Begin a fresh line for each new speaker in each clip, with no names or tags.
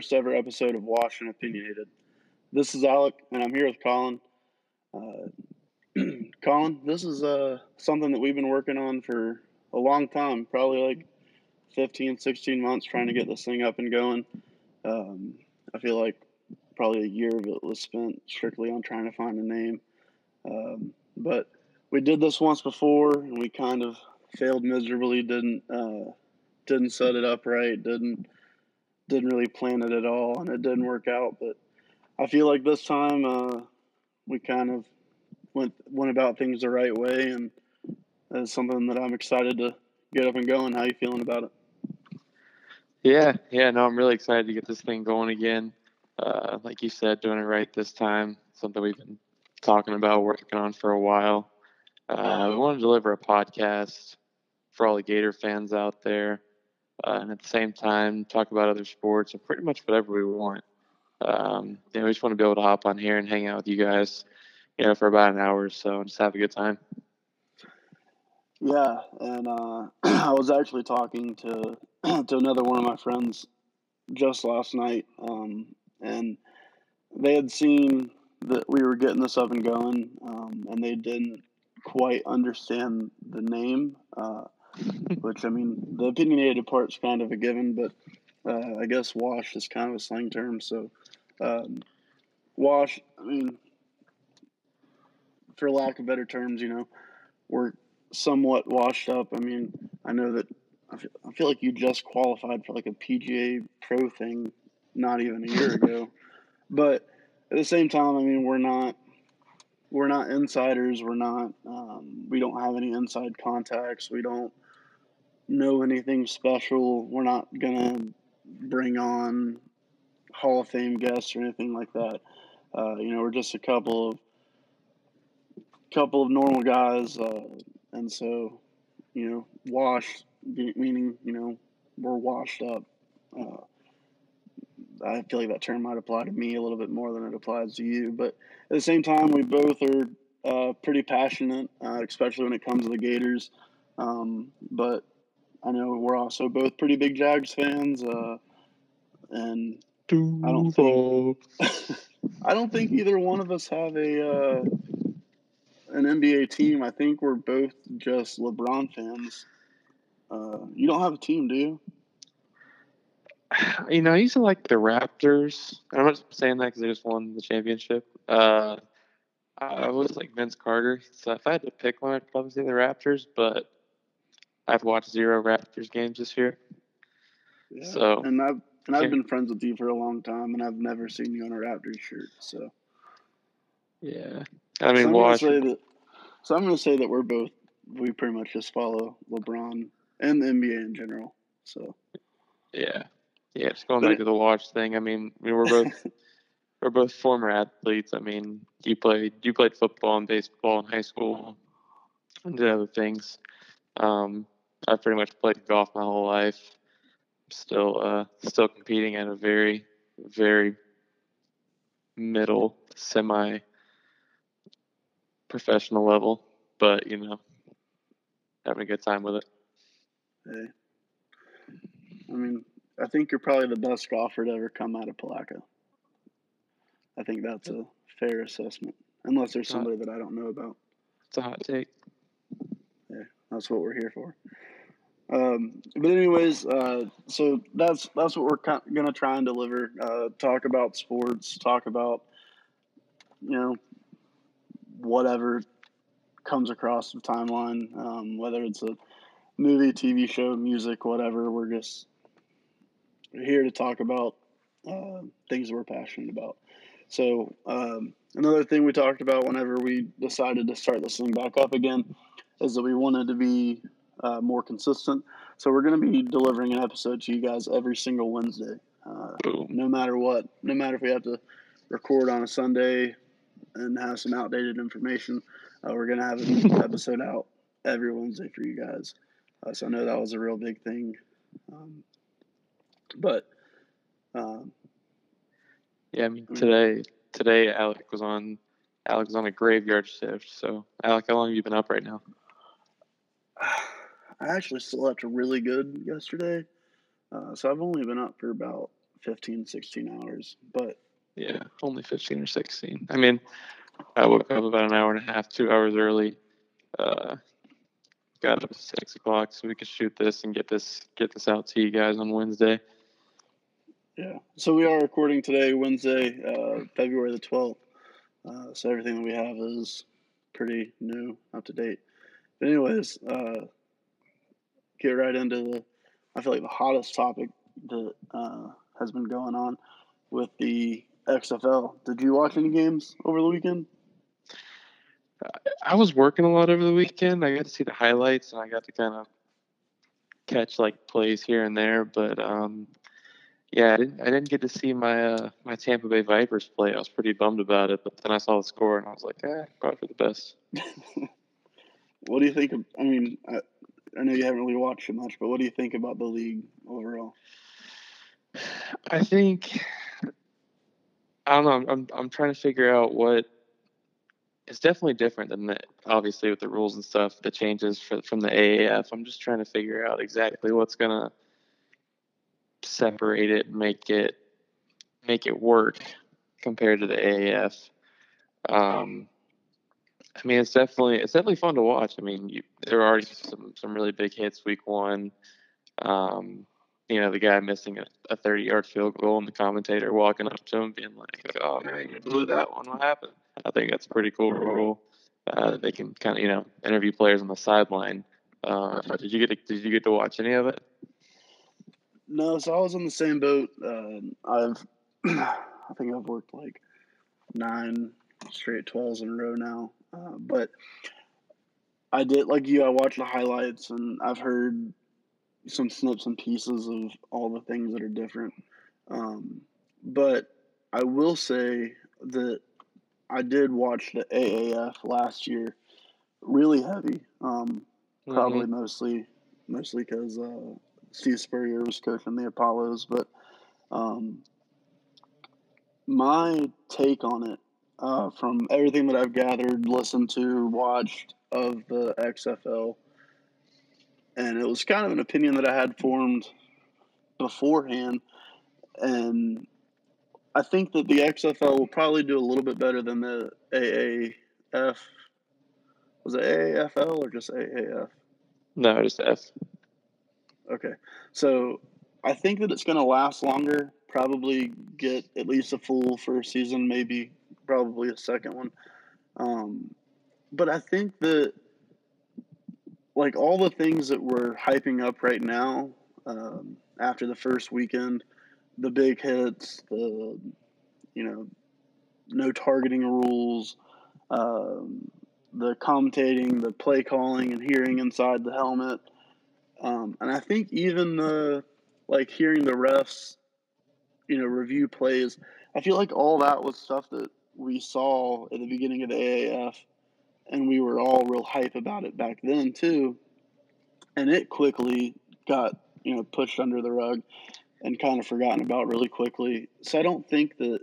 first ever episode of Wash and Opinionated. This is Alec, and I'm here with Colin. Uh, Colin, this is uh, something that we've been working on for a long time, probably like 15, 16 months, trying to get this thing up and going. Um, I feel like probably a year of it was spent strictly on trying to find a name. Um, but we did this once before, and we kind of failed miserably. Didn't uh, didn't set it up right. Didn't didn't really plan it at all, and it didn't work out. But I feel like this time uh, we kind of went went about things the right way, and it's something that I'm excited to get up and going. How you feeling about it?
Yeah, yeah, no, I'm really excited to get this thing going again. Uh, like you said, doing it right this time. Something we've been talking about, working on for a while. Uh, we want to deliver a podcast for all the Gator fans out there, uh, and at the same time, talk about other sports and pretty much whatever we want. Um, you know, we just want to be able to hop on here and hang out with you guys, you know, for about an hour or so and just have a good time.
Yeah, and uh, I was actually talking to to another one of my friends just last night, um, and they had seen that we were getting this up and going, um, and they didn't quite understand the name. Uh, which I mean, the opinionated part's kind of a given, but uh, I guess wash is kind of a slang term. So, um, wash. I mean, for lack of better terms, you know, we're somewhat washed up. I mean, I know that I feel, I feel like you just qualified for like a PGA Pro thing not even a year ago, but at the same time, I mean, we're not we're not insiders. We're not. Um, we don't have any inside contacts. We don't know anything special. We're not gonna bring on Hall of Fame guests or anything like that. Uh, you know, we're just a couple of couple of normal guys, uh, and so you know, washed meaning you know we're washed up. Uh, I feel like that term might apply to me a little bit more than it applies to you, but at the same time, we both are uh, pretty passionate, uh, especially when it comes to the Gators. Um, but I know we're also both pretty big Jags fans, uh, and I don't think I don't think either one of us have a uh, an NBA team. I think we're both just LeBron fans. Uh, you don't have a team, do you?
You know, I used to like the Raptors. I'm not saying that because they just won the championship. Uh, I was like Vince Carter, so if I had to pick one, I'd probably say the Raptors. But I've watched zero Raptors games this year.
Yeah. So and I've and I've been friends with you for a long time, and I've never seen you in a Raptors shirt. So
yeah, I mean,
so
watch.
That, so I'm going to say that we're both we pretty much just follow LeBron and the NBA in general. So
yeah, yeah. Just going back to the watch thing. I mean, we were both we're both former athletes. I mean, you played you played football and baseball in high school and did other things. Um, I've pretty much played golf my whole life. Still, uh, still competing at a very, very middle, semi professional level, but you know, having a good time with it.
Hey, I mean, I think you're probably the best golfer to ever come out of Palatka. I think that's a fair assessment, unless there's somebody that I don't know about.
It's a hot take.
Yeah, that's what we're here for. Um, but anyways, uh, so that's that's what we're gonna try and deliver. Uh, talk about sports. Talk about you know whatever comes across the timeline, um, whether it's a movie, TV show, music, whatever. We're just here to talk about uh, things we're passionate about. So um, another thing we talked about whenever we decided to start this thing back up again is that we wanted to be uh, more consistent. So we're going to be delivering an episode to you guys every single Wednesday, uh, no matter what. No matter if we have to record on a Sunday and have some outdated information, uh, we're going to have an episode out every Wednesday for you guys. Uh, so I know that was a real big thing, um, but um,
yeah, I mean today today Alec was on Alec was on a graveyard shift. So Alec, how long have you been up right now?
I actually slept really good yesterday. Uh, so I've only been up for about 15, 16 hours, but
yeah, only 15 or 16. I mean, I woke up about an hour and a half, two hours early. Uh, got up at six o'clock so we could shoot this and get this get this out to you guys on Wednesday.
Yeah. So we are recording today, Wednesday, uh, February the 12th. Uh, so everything that we have is pretty new, up to date. But anyways, uh, get right into the, I feel like the hottest topic that uh, has been going on with the XFL. Did you watch any games over the weekend?
I was working a lot over the weekend. I got to see the highlights and I got to kind of catch like plays here and there, but um, yeah, I didn't, I didn't get to see my uh, my Tampa Bay Vipers play. I was pretty bummed about it, but then I saw the score and I was like, eh, probably for the best.
what do you think? Of, I mean, I, I know you haven't really watched it much, but what do you think about the league overall?
I think I don't know. I'm I'm, I'm trying to figure out what. It's definitely different than the obviously with the rules and stuff. The changes for, from the AAF. I'm just trying to figure out exactly what's gonna separate it, make it make it work compared to the AAF. Um, I mean, it's definitely it's definitely fun to watch. I mean, you, there are already some some really big hits week one. Um, you know, the guy missing a, a 30 yard field goal and the commentator walking up to him being like, oh man, you blew that one. What happened? I think that's a pretty cool rule. Uh, they can kind of, you know, interview players on the sideline. Uh, did you get to, did you get to watch any of it?
No, so I was on the same boat. Uh, I've, I think I've worked like nine straight 12s in a row now. Uh, but I did, like you, I watched the highlights and I've heard some snips and pieces of all the things that are different. Um, but I will say that I did watch the AAF last year, really heavy. Um, mm-hmm. Probably mostly, mostly because uh, Steve Spurrier was coaching the Apollos. But um, my take on it, uh, from everything that I've gathered, listened to, watched of the XFL and it was kind of an opinion that I had formed beforehand, and I think that the XFL will probably do a little bit better than the AAF. Was it AAFL or just AAF?
No, just F.
Okay, so I think that it's going to last longer. Probably get at least a full first season, maybe probably a second one. Um, but I think that like all the things that we're hyping up right now um, after the first weekend, the big hits, the you know, no targeting rules, um, the commentating, the play calling, and hearing inside the helmet, um, and I think even the like hearing the refs, you know, review plays. I feel like all that was stuff that we saw at the beginning of the AAF and we were all real hype about it back then too. And it quickly got you know pushed under the rug and kind of forgotten about really quickly. So I don't think that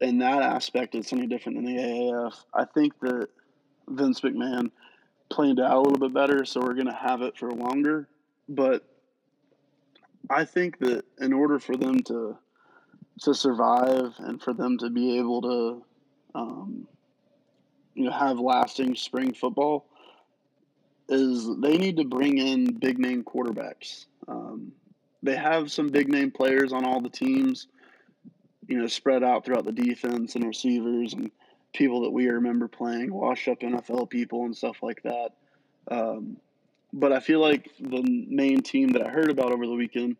in that aspect it's any different than the AAF. I think that Vince McMahon planned out a little bit better, so we're going to have it for longer. But I think that in order for them to to survive and for them to be able to um, you know have lasting spring football is they need to bring in big name quarterbacks. Um, they have some big name players on all the teams, you know, spread out throughout the defense and receivers and people that we remember playing, washed up NFL people and stuff like that. Um, but I feel like the main team that I heard about over the weekend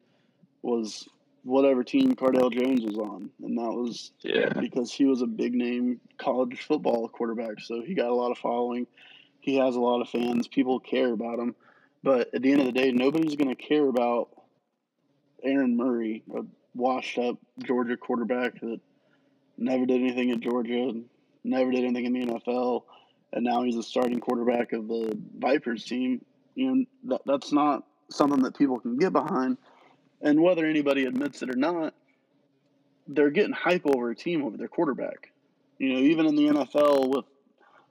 was whatever team Cardale Jones was on, and that was
yeah
because he was a big name college football quarterback, so he got a lot of following. He has a lot of fans. People care about him, but at the end of the day, nobody's going to care about Aaron Murray, a washed-up Georgia quarterback that never did anything at Georgia, never did anything in the NFL, and now he's a starting quarterback of the Vipers team. You know that that's not something that people can get behind and whether anybody admits it or not, they're getting hype over a team over their quarterback. You know, even in the NFL with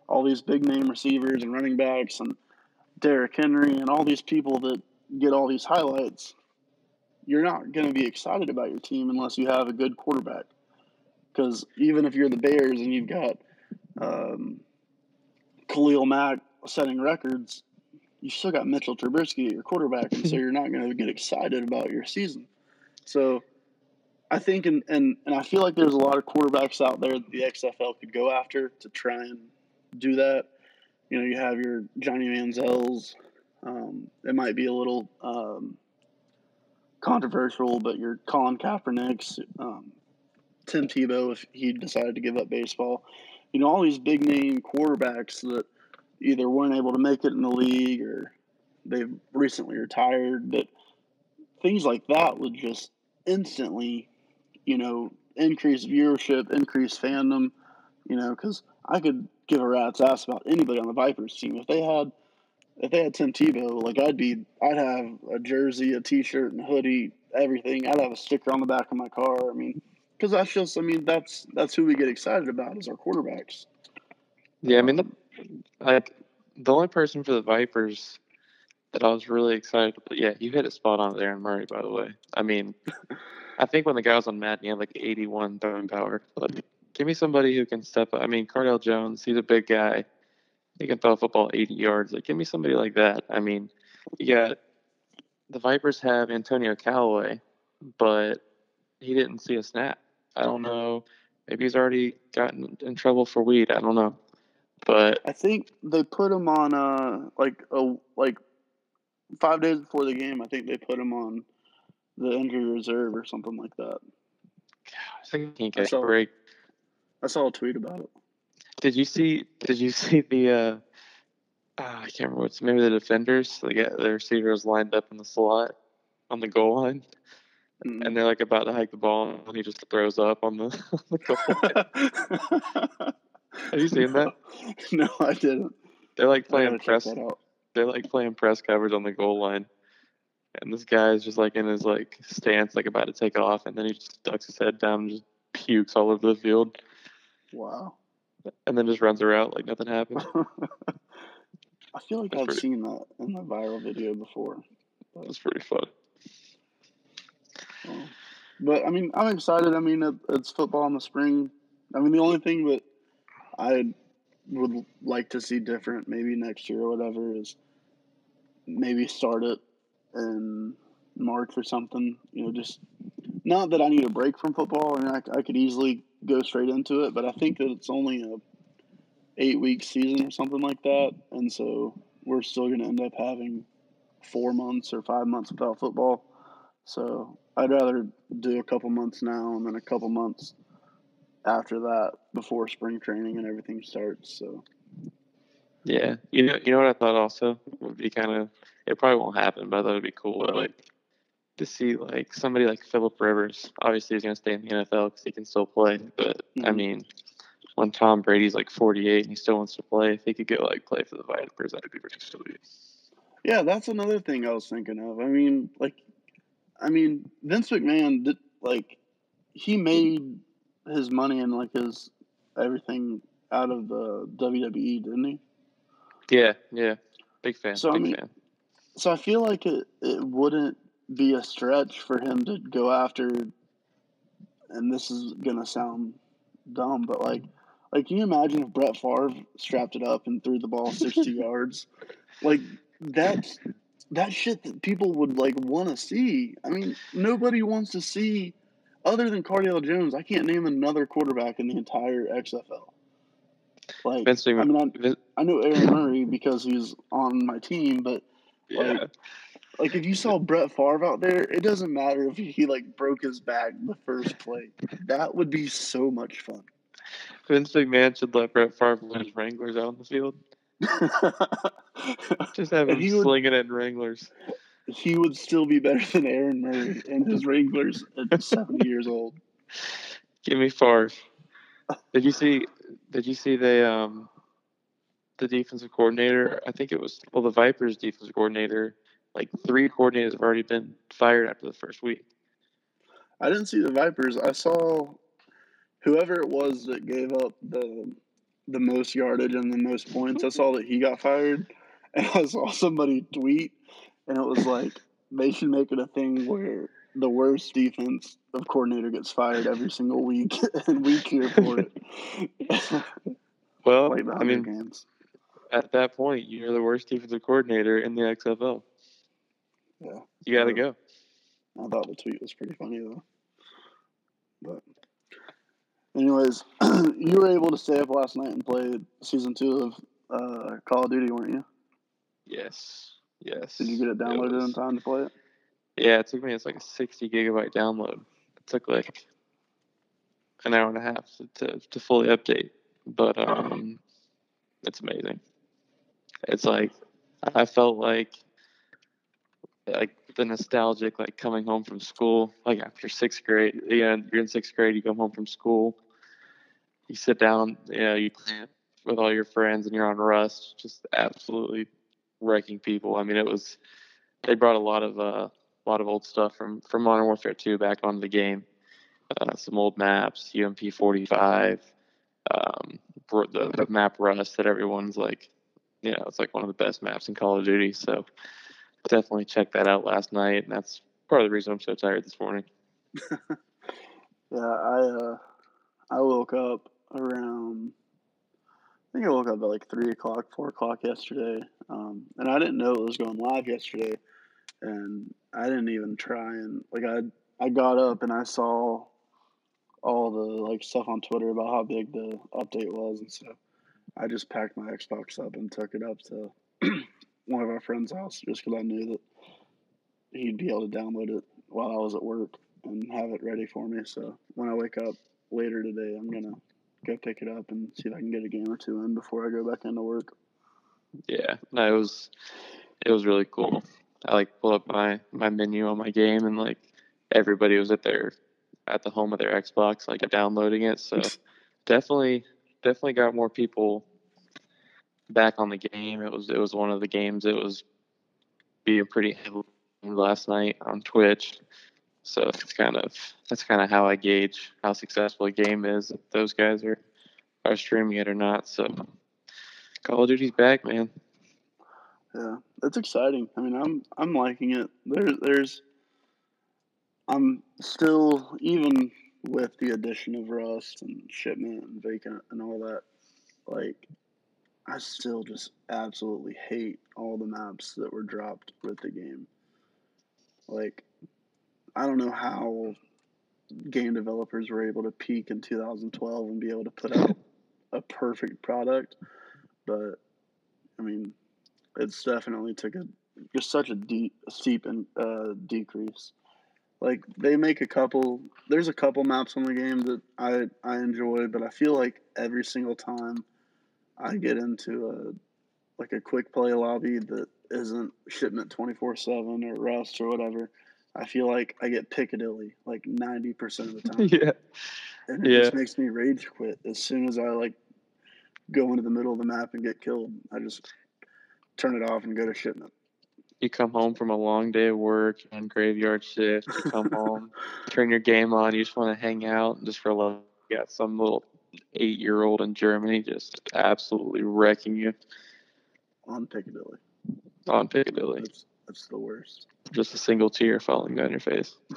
all these big name receivers and running backs and Derrick Henry and all these people that get all these highlights, you're not going to be excited about your team unless you have a good quarterback. Because even if you're the Bears and you've got um, Khalil Mack setting records, you still got Mitchell Trubisky at your quarterback, and so you're not going to get excited about your season. So I think, and, and, and I feel like there's a lot of quarterbacks out there that the XFL could go after to try and do that. You know, you have your Johnny Manziel's. Um, it might be a little um, controversial, but your Colin Kaepernick's, um, Tim Tebow, if he decided to give up baseball. You know, all these big name quarterbacks that either weren't able to make it in the league or they've recently retired, that things like that would just instantly, you know, increase viewership, increase fandom, you know, because I could give a rat's ass about anybody on the Vipers team. If they had if they had Tim Tebow, like I'd be, I'd have a jersey, a T-shirt, and hoodie, everything. I'd have a sticker on the back of my car. I mean, because that's just, I mean, that's that's who we get excited about is our quarterbacks.
Yeah, I mean, the, like the only person for the Vipers that I was really excited. But yeah, you hit it spot on Aaron Murray, by the way. I mean, I think when the guy was on Madden, he had like 81 throwing power. Like, give me somebody who can step up. I mean, Cardale Jones, he's a big guy. He can throw a football 80 yards. Like, give me somebody like that. I mean, you got the Vipers have Antonio Callaway, but he didn't see a snap. I don't know. Maybe he's already gotten in trouble for weed. I don't know. But
I think they put him on uh like a like five days before the game. I think they put him on the injury reserve or something like that.
I think he
I
can get a
saw-
break.
I saw a tweet about it.
Did you see? Did you see the? uh ah, I can't remember what's maybe the defenders. They get the receivers lined up in the slot on the goal line,
Mm.
and they're like about to hike the ball, and he just throws up on the, on the goal. Have you seen that?
No, I didn't.
They're like playing press. They're like playing press coverage on the goal line, and this guy is just like in his like stance, like about to take it off, and then he just ducks his head down and just pukes all over the field,
Wow.
and then just runs around like nothing happened.
I feel like
That's
I've
pretty-
seen that in the viral video before.
That's pretty fun.
But I mean, I'm excited. I mean, it, it's football in the spring. I mean, the only thing that I would like to see different, maybe next year or whatever, is maybe start it in March or something. You know, just not that I need a break from football. I mean, I, I could easily go straight into it, but I think that it's only a eight week season or something like that, and so we're still going to end up having four months or five months without football. So I'd rather do a couple months now and then a couple months after that before spring training and everything starts. So
Yeah, you know, you know what I thought also would be kind of. It probably won't happen, but I thought it'd be cool, like to see like somebody like Philip Rivers. Obviously, he's gonna stay in the NFL because he can still play. But I
Mhm.
mean, when Tom Brady's like 48 and he still wants to play, if he could go like play for the Vipers, that'd be pretty sweet.
yeah, that's another thing I was thinking of. I mean, like, I mean Vince McMahon did like he made his money and like his everything out of the WWE, didn't he?
Yeah, yeah, big fan,
So, I
big
mean-
fan.
So I feel like it, it wouldn't be a stretch for him to go after and this is gonna sound dumb, but like like can you imagine if Brett Favre strapped it up and threw the ball sixty yards? Like that's that shit that people would like wanna see. I mean, nobody wants to see other than Cardale Jones, I can't name another quarterback in the entire XFL. Like
Vince
I mean I,
Vin-
I know Aaron Murray because he's on my team, but like,
yeah,
like if you saw Brett Favre out there, it doesn't matter if he like broke his back the first play. That would be so much fun.
Vince McMahon should let Brett Favre let his Wranglers out on the field. Just have him slinging it in Wranglers.
he would still be better than Aaron Murray and his Wranglers at 70 years old.
Give me Favre. Did you see? Did you see the um, the defensive coordinator? I think it was well the Vipers defensive coordinator. Like three coordinators have already been fired after the first week.
I didn't see the Vipers. I saw whoever it was that gave up the the most yardage and the most points. I saw that he got fired, and I saw somebody tweet, and it was like they should make it a thing where the worst defense of coordinator gets fired every single week, and we cheer for it.
Well,
like
I mean,
Games.
at that point, you're the worst defensive coordinator in the XFL.
Yeah.
You got to go.
I thought the tweet was pretty funny though. But, anyways, you were able to stay up last night and play season two of uh, Call of Duty, weren't you?
Yes. Yes.
Did you get it downloaded in
was-
time to play it?
Yeah, it took me. It's like a 60 gigabyte download. It took like an hour and a half to, to, to fully update, but um, it's amazing. It's like I felt like like the nostalgic, like coming home from school, like after sixth grade. Yeah, you're in sixth grade, you come home from school, you sit down, you know, you play with all your friends, and you're on Rust, just absolutely wrecking people. I mean, it was. They brought a lot of uh, a lot of old stuff from from Modern Warfare 2 back onto the game. Uh, some old maps, UMP 45, um, the, the map Rust that everyone's like, you know, it's like one of the best maps in Call of Duty. So definitely check that out last night, and that's part of the reason I'm so tired this morning.
Yeah, I uh, I woke up around. I think I woke up at like three o'clock, four o'clock yesterday, um, and I didn't know it was going live yesterday, and I didn't even try and like I I got up and I saw all the like stuff on Twitter about how big the update was, and so I just packed my Xbox up and took it up to one of our friends' house just because I knew that he'd be able to download it while I was at work and have it ready for me. So when I wake up later today, I'm gonna go pick it up and see if I can get a game or two in before I go back into work.
Yeah, no, it was it was really cool. I like pulled up my my menu on my game, and like everybody was at their at the home of their Xbox, like downloading it. So definitely definitely got more people back on the game. It was it was one of the games it was being pretty heavily last night on Twitch. So it's kind of that's kind of how I gauge how successful a game is if those guys are are streaming it or not. So Call of Duty's back, man.
Yeah, that's exciting. I mean, I'm I'm liking it. There, there's, I'm still even with the addition of Rust and Shipment and Vacant and all that. Like, I still just absolutely hate all the maps that were dropped with the game. Like, I don't know how game developers were able to peak in 2012 and be able to put out a perfect product, but I mean, it's definitely took a just such a deep steep and uh, decrease. Like they make a couple. There's a couple maps on the game that I I enjoy, but I feel like every single time I get into a like a quick play lobby that isn't shipment twenty four seven or Rust or whatever, I feel like I get Piccadilly like ninety percent of the time,
yeah.
and it
Yeah.
just makes me rage quit as soon as I like go into the middle of the map and get killed. I just turn it off and go to shipment.
You come home from a long day of work on graveyard shift. You come home, turn your game on. You just want to hang out and just for love. You got some little eight-year-old in Germany just absolutely wrecking you
on Piccadilly.
on Piccadilly.
That's that's the worst.
Just a single tear falling down your face.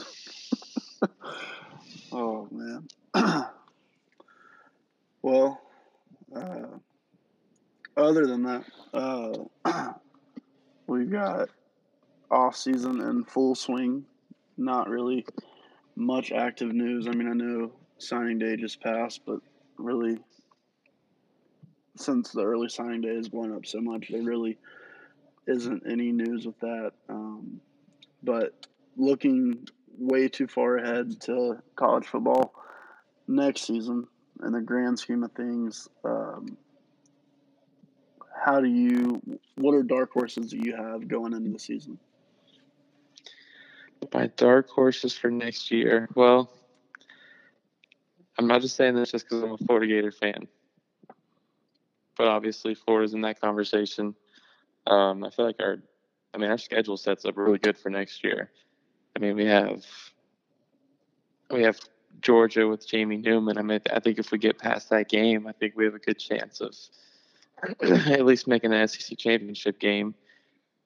Oh man. well, uh, other than that, uh, we've got off season in full swing. Not really much active news. I mean, I know signing day just passed, but really, since the early signing day has blown up so much, there really isn't any news with that. Um, but looking way too far ahead to college football next season in the grand scheme of things. Um, how do you? What are dark horses that you have going into the season?
My dark horses for next year. Well, I'm not just saying this just because I'm a Florida Gator fan, but obviously Florida's in that conversation. Um, I feel like our, I mean, our schedule sets up really good for next year. I mean, we have, we have Georgia with Jamie Newman. I mean, I think if we get past that game, I think we have a good chance of at least making the SEC championship game,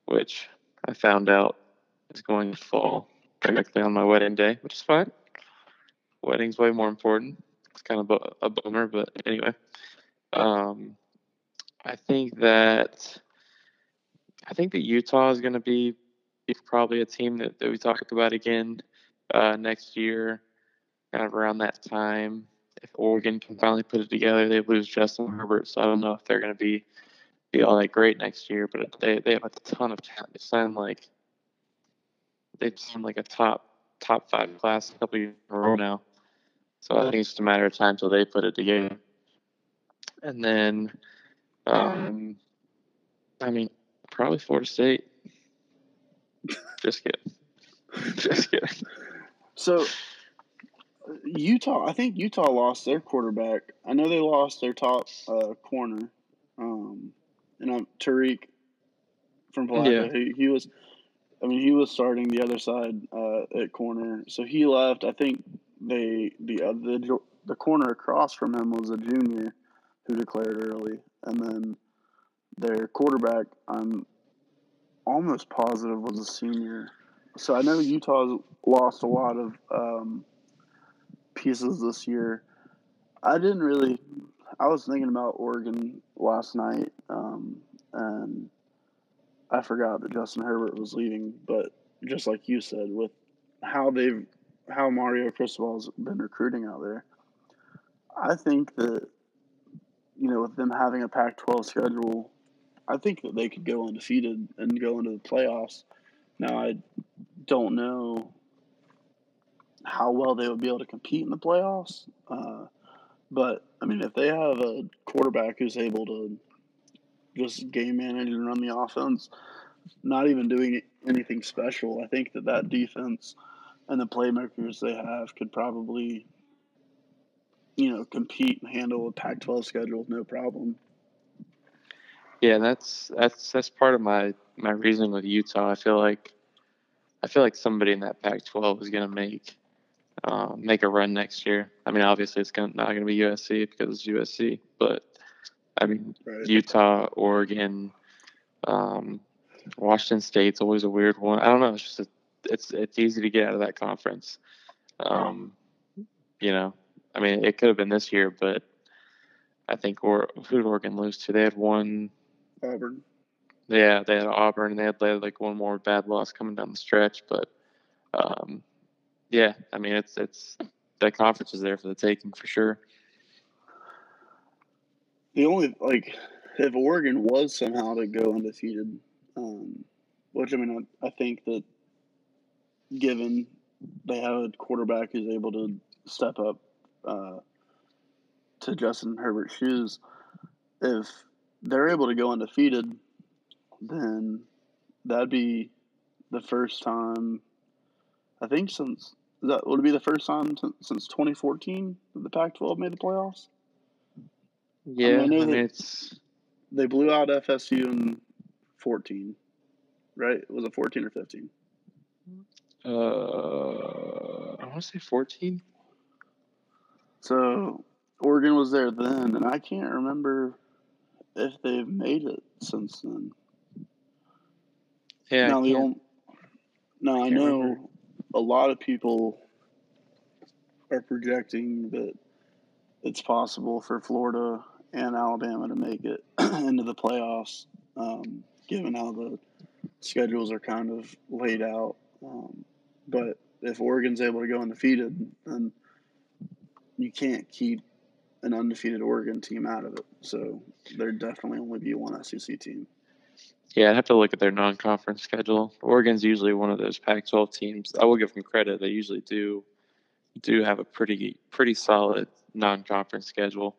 which I found out is going to fall directly on my wedding day, which is fine. Wedding's way more important. It's kind of a, bummer, but anyway. Um, I think that I think that Utah is going to be probably a team that, that we talk about again uh, next year, kind of around that time. If Oregon can finally put it together, they lose Justin Herbert, so I don't know if they're going to be be all that great next year. But they they have a ton of talent. They signed like they've like a top top five class a couple years in a row now. So I think it's just a matter of time till they put it together. And then, um, I mean, probably Florida State. Just kidding. Just kidding.
So Utah, I think Utah lost their quarterback. I know they lost their top uh, corner, um, and I'm Tariq from Palatka.
Yeah.
He, he was, I mean, he was starting the other side uh, at corner, so he left. I think they the uh, the the corner across from him was a junior who declared early, and then their quarterback, I'm almost positive was a senior. So I know Utah's lost a lot of um, pieces this year. I didn't really. I was thinking about Oregon last night, um, and I forgot that Justin Herbert was leaving. But just like you said, with how they've how Mario Cristobal's been recruiting out there, I think that you know with them having a Pac-12 schedule, I think that they could go undefeated and go into the playoffs. Now I don't know how well they would be able to compete in the playoffs. Uh, but I mean, if they have a quarterback who's able to just game manage and run the offense, not even doing anything special, I think that that defense and the playmakers they have could probably, you know, compete and handle a Pac-12 schedule no problem.
Yeah, that's that's that's part of my my reasoning with Utah. I feel like I feel like somebody in that Pac-12 is going to make um, make a run next year. I mean, obviously it's gonna, not going to be USC because it's USC, but I mean
Right.
Utah, Oregon, um, Washington State's always a weird one. I don't know. It's just a, it's it's easy to get out of that conference. Um, you know, I mean, it could have been this year, but I think or who did Oregon lose to? They had one.
Auburn.
Yeah, they had Auburn, and they had, they had like one more bad loss coming down the stretch. But um, yeah, I mean, it's it's that conference is there for the taking for sure.
The only like if Oregon was somehow to go undefeated, um, which I mean I, I think that given they have a quarterback who's able to step up uh, to Justin Herbert's shoes, if they're able to go undefeated, then that'd be the first time I think since that would it be the first time since, since 2014 that the Pac-12 made the playoffs.
Yeah,
I
I,
know
mean,
that-
it's
They blew out FSU in 14, right? Was it 14 or 15?
uh, I want to say fourteen.
So Oregon was there then, and I can't remember if they've made it since then.
Yeah, I
now, the only, now I
can't
know
remember.
a lot of people are projecting that it's possible for Florida and Alabama to make it into the playoffs, um, given how the schedules are kind of laid out. Um, but if Oregon's able to go undefeated, then you can't keep an undefeated Oregon team out of it. So there'd definitely only be one SEC team.
Yeah, I'd have to look at their non-conference schedule. Oregon's usually one of those Pac-12 teams. I will give them credit; they usually do do have a pretty pretty solid non-conference schedule.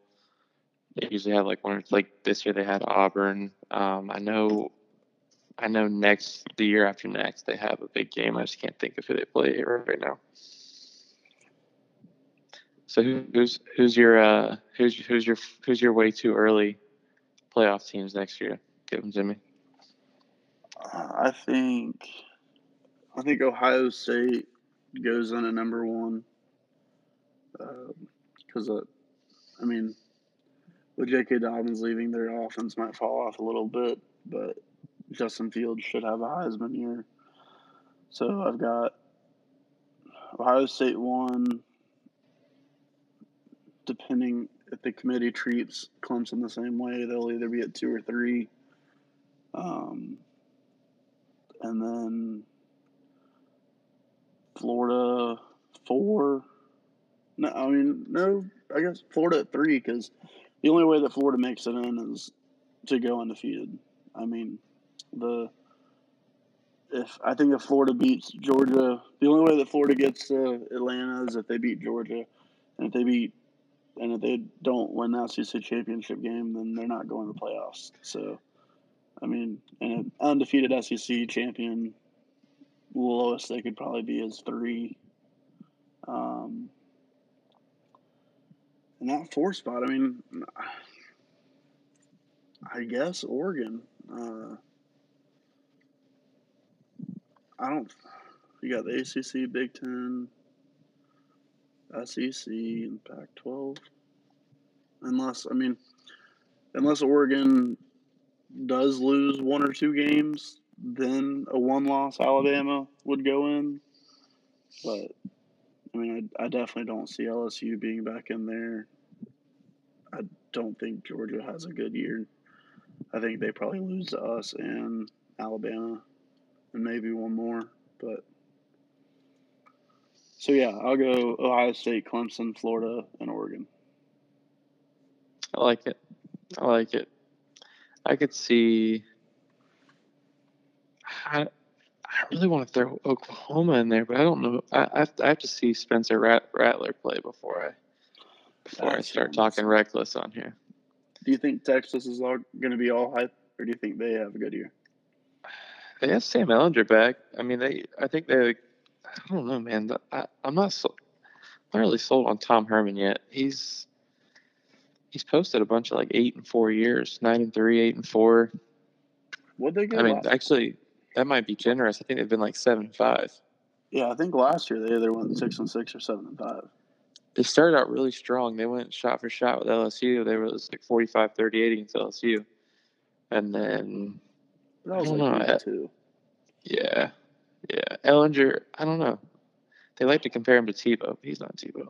They usually have like one like this year they had Auburn. Um, I know, I know next the year after next they have a big game. I just can't think of who they play right now. So who's who's your uh, who's who's your who's your way too early playoff teams next year? Give them to me.
I think I think Ohio State goes in at number one because uh, I mean with J.K. Dobbins leaving, their offense might fall off a little bit, but Justin Fields should have a Heisman year. So I've got Ohio State one. Depending if the committee treats Clemson the same way, they'll either be at two or three. Um, and then Florida four. No, I mean no. I guess Florida at three because the only way that Florida makes it in is to go undefeated. I mean the if I think if Florida beats Georgia, the only way that Florida gets to Atlanta is if they beat Georgia, and if they beat and if they don't win the SEC championship game, then they're not going to the playoffs. So, I mean, an undefeated SEC champion, lowest they could probably be is three. Um, and that four spot, I mean, I guess Oregon. Uh, I don't. You got the ACC, Big Ten, SEC, and Pac-12. Unless I mean, unless Oregon does lose one or two games, then a one-loss Alabama would go in. But I mean, I, I definitely don't see LSU being back in there. I don't think Georgia has a good year. I think they probably lose to us and Alabama and maybe one more. But so yeah, I'll go Ohio State, Clemson, Florida, and Oregon.
I like it. I like it. I could see. I, I really want to throw Oklahoma in there, but I don't know. I, I, have, to, I have to see Spencer Rat, Rattler play before I before That's I start talking reckless on here.
Do you think Texas is all going to be all hype, or do you think they have a good year?
They have Sam Ehlinger back. I mean, they. I think they. I don't know, man. I, I'm not so. I'm not really sold on Tom Herman yet. He's he's posted a bunch of like eight and four years, nine and three, eight and four.
What they get?
I mean, last? actually, that might be generous. I think they've been like seven and five.
Yeah, I think last year they either went six and six or seven and five.
They started out really strong. They went shot for shot with LSU. They were like 45 38 against LSU. And then.
That was I don't like know. Too.
Yeah. Yeah. Ehlinger, I don't know. They like to compare him to Tebow. He's not Tebow.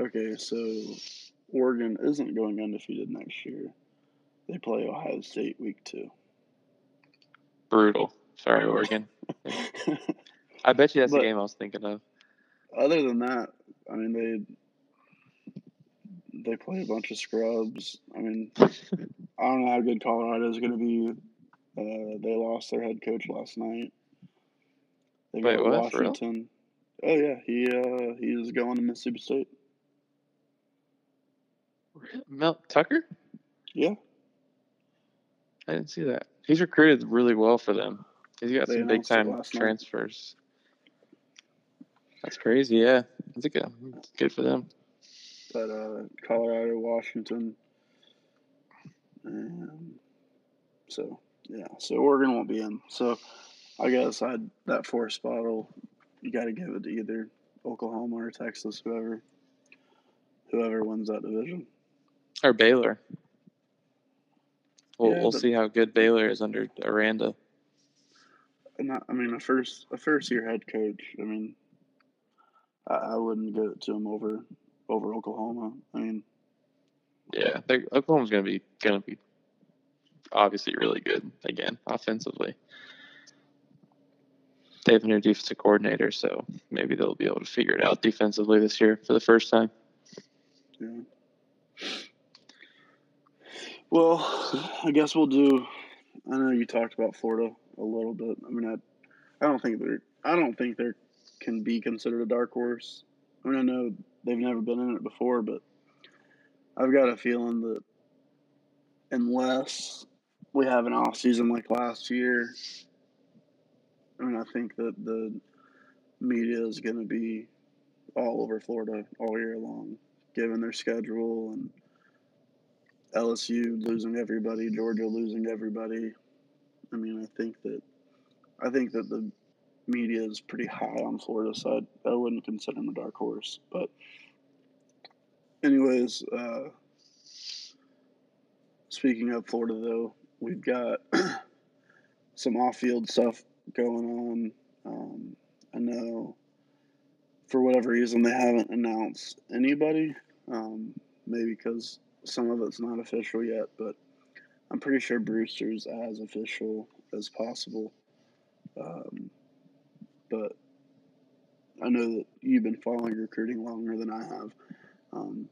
Okay, so Oregon isn't going undefeated next year. They play Ohio State week two.
Brutal. Sorry, Oregon. I bet you that's but the game I was thinking of.
Other than that, I mean they they play a bunch of scrubs. I mean, I don't know how good Colorado is going to be. Uh, they lost their head coach last night.
They Wait, what?
Washington. Oh yeah, he uh, he is going to Mississippi State.
Mel Tucker?
Yeah.
I didn't see that. He's recruited really well for them. He's got they some big time transfers. Night. That's crazy, yeah. That's good. It's good for them.
But uh, Colorado, Washington, and so yeah, so Oregon won't be in. So I guess I that fourth spot will you got to give it to either Oklahoma or Texas, whoever whoever wins that division.
Or Baylor. We'll, yeah, we'll see how good Baylor is under Aranda.
Not, I mean, a first a first year head coach. I mean, I, I wouldn't give it to him over over Oklahoma. I mean,
yeah, Oklahoma's gonna be gonna be obviously really good again offensively. They have a new defensive coordinator, so maybe they'll be able to figure it out defensively this year for the first time.
Yeah. Well, I guess we'll do. I know you talked about Florida a little bit. I mean, I, I don't think they're. I don't think they can be considered a dark horse. I mean, I know they've never been in it before, but I've got a feeling that unless we have an off season like last year, I mean, I think that the media is going to be all over Florida all year long, given their schedule and LSU losing everybody, Georgia losing everybody. I mean, I think that I think that the media is pretty high on Florida, so I, I wouldn't consider them a dark horse. But, anyways, uh, speaking of Florida, though, we've got some off-field stuff going on Um, I know for whatever reason they haven't announced anybody. Um, maybe because some of it's not official yet, but I'm pretty sure Brewster's as official as possible. Um, but I know that you've been following recruiting longer than I have. Um,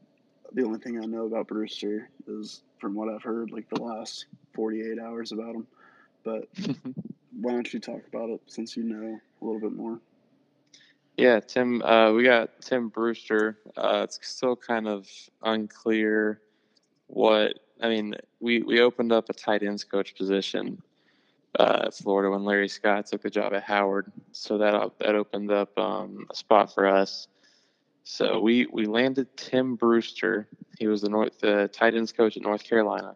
the only thing I know about Brewster is from what I've heard, like the last 48 hours about him. But why don't you talk about it since you know a little bit more?
Yeah, Tim. Uh, we got Tim Brewster. Uh, it's still kind of unclear what. I mean, we we opened up a tight ends coach position uh, at Florida when Larry Scott took the job at Howard, so that that opened up um, a spot for us. So we we landed Tim Brewster. He was the North the tight ends coach at North Carolina,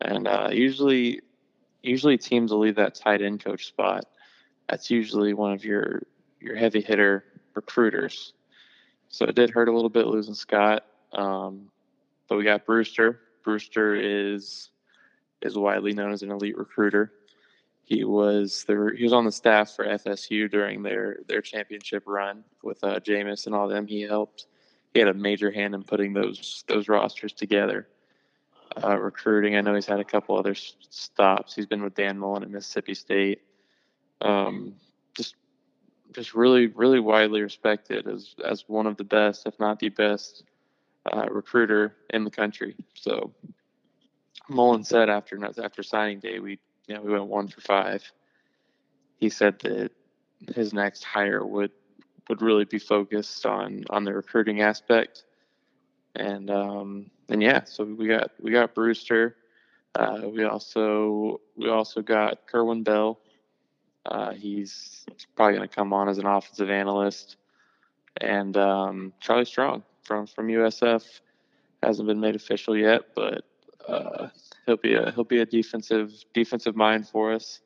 and uh, usually usually teams will leave that tight end coach spot. That's usually one of your your heavy hitter recruiters. So it did hurt a little bit losing Scott, um, but we got Brewster. Brewster is is widely known as an elite recruiter. He was the he was on the staff for FSU during their their championship run with uh, Jameis and all them. He helped. He had a major hand in putting those those rosters together. Uh, recruiting, I know he's had a couple other stops. He's been with Dan Mullen at Mississippi State. Um, just just really really widely respected as as one of the best, if not the best, uh, recruiter in the country. So Mullen said after after signing day, we you know, we went one for five. He said that his next hire would would really be focused on on the recruiting aspect, and um, and yeah, so we got we got Brewster. Uh, we also we also got Kerwin Bell. Uh, he's probably going to come on as an offensive analyst, and um, Charlie Strong from from USF hasn't been made official yet, but uh, he'll be a he'll be a defensive defensive mind for us.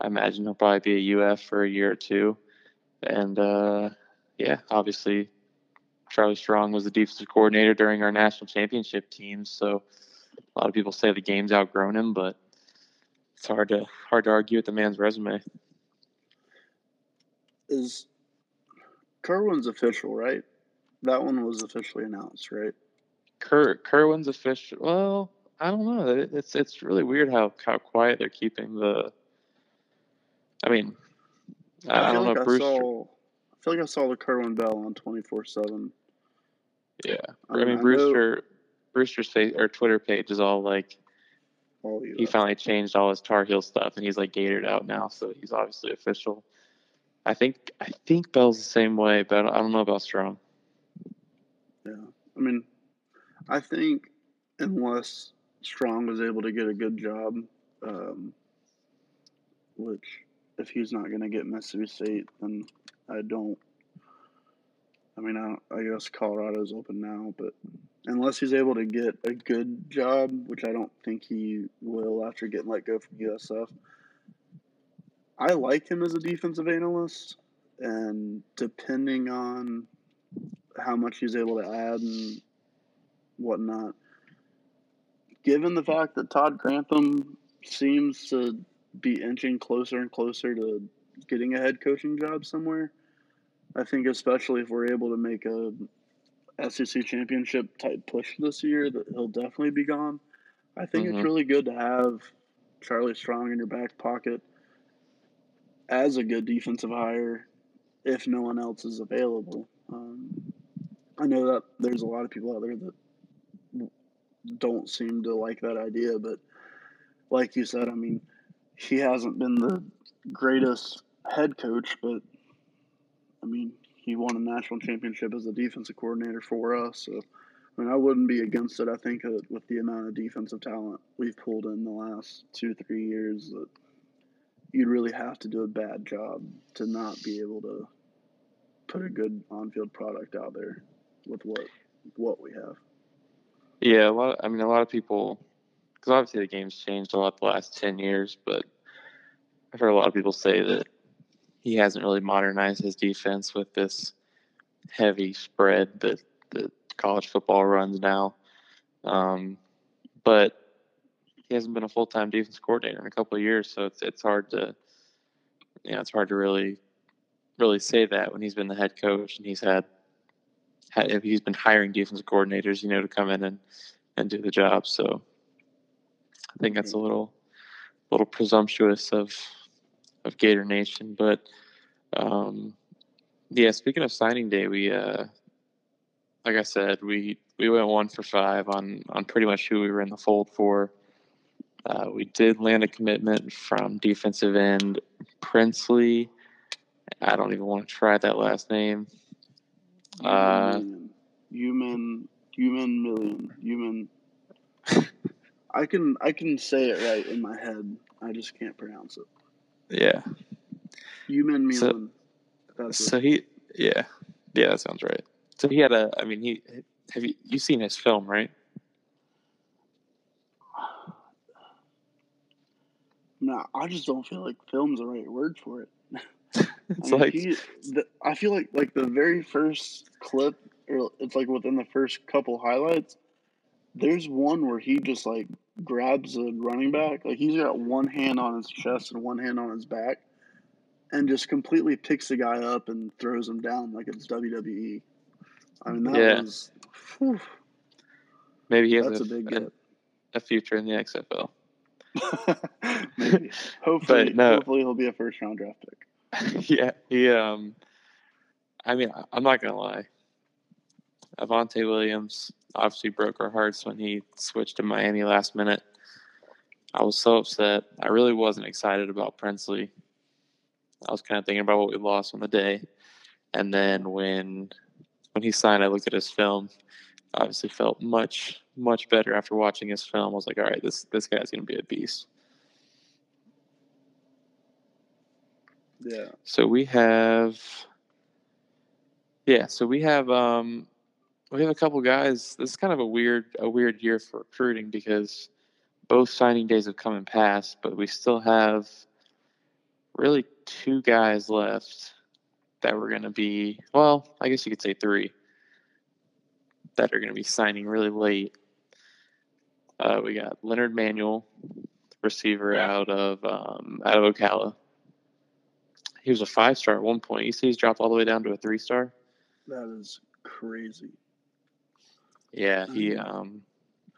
I imagine he'll probably be a UF for a year or two, and uh, yeah, obviously Charlie Strong was the defensive coordinator during our national championship team. So a lot of people say the game's outgrown him, but it's hard to hard to argue with the man's resume.
Is Kerwin's official, right? That one was officially announced, right?
Ker Kerwin's official. Well, I don't know. It's it's really weird how how quiet they're keeping the. I mean, I, I don't
like
know.
I Saw, I feel like I saw the Kerwin Bell on twenty four seven.
Yeah, I mean, I mean Brewster. Know, Brewster's face or Twitter page is all like. He finally changed all his Tar Heel stuff, and he's like gated out now, so he's obviously official. I think I think Bell's the same way, but I don't know about Strong.
Yeah, I mean, I think unless Strong was able to get a good job, um, which if he's not going to get Mississippi State, then I don't. I mean, I, I guess Colorado's open now, but unless he's able to get a good job, which I don't think he will after getting let go from USF, I like him as a defensive analyst, and depending on how much he's able to add and whatnot, given the fact that Todd Grantham seems to be inching closer and closer to getting a head coaching job somewhere, I think especially if we're able to make a SEC championship type push this year, that he'll definitely be gone. I think mm-hmm. it's really good to have Charlie Strong in your back pocket as a good defensive hire if no one else is available. Um, I know that there's a lot of people out there that don't seem to like that idea. But like you said, I mean, he hasn't been the greatest head coach, but I mean, he won a national championship as a defensive coordinator for us. So, I mean, I wouldn't be against it. I think uh, with the amount of defensive talent we've pulled in the last two, three years, that you'd really have to do a bad job to not be able to put a good on-field product out there with what what we have.
Yeah, a lot. Of, I mean, a lot of people, because obviously the game's changed a lot the last ten years, but I've heard a lot of people say that he hasn't really modernized his defense with this heavy spread that that college football runs now. Um, but he hasn't been a full time defense coordinator in a couple of years, so it's it's hard to you know, it's hard to really, really say that when he's been the head coach and he's had, had he's been hiring defensive coordinators, you know, to come in and, and do the job. So I think that's a little, little presumptuous of, of Gator Nation. But um, yeah, speaking of signing day, we, uh, like I said, we we went one for five on on pretty much who we were in the fold for. Uh, we did land a commitment from defensive end Princely. I don't even want to try that last name. Uh,
human, human million, human. I can I can say it right in my head. I just can't pronounce it.
Yeah.
Human
million. So, so he, yeah, yeah, that sounds right. So he had a. I mean, he have you you seen his film, right?
No, I just don't feel like film's the right word for it. it's I mean, like he, the, I feel like like the very first clip, or it's like within the first couple highlights. There's one where he just like grabs a running back, like he's got one hand on his chest and one hand on his back, and just completely picks the guy up and throws him down like it's WWE. I mean, that yeah. was. Whew.
Maybe he has That's a, a big a, a, future in the XFL.
Maybe. Hopefully, no. hopefully he'll be a first round draft
pick. yeah, he. Um, I mean, I'm not gonna lie. Avantae Williams obviously broke our hearts when he switched to Miami last minute. I was so upset. I really wasn't excited about Princely. I was kind of thinking about what we lost on the day, and then when when he signed, I looked at his film. Obviously, felt much much better after watching his film. I was like, all right, this this guy's gonna be a beast.
Yeah.
So we have, yeah. So we have um, we have a couple guys. This is kind of a weird a weird year for recruiting because both signing days have come and passed, but we still have really two guys left that were going to be, well, I guess you could say three that are going to be signing really late. Uh, we got Leonard Manuel, receiver out of um, out of Ocala. He was a five star at one point. You see, he's dropped all the way down to a three star.
That is crazy.
Yeah, he um,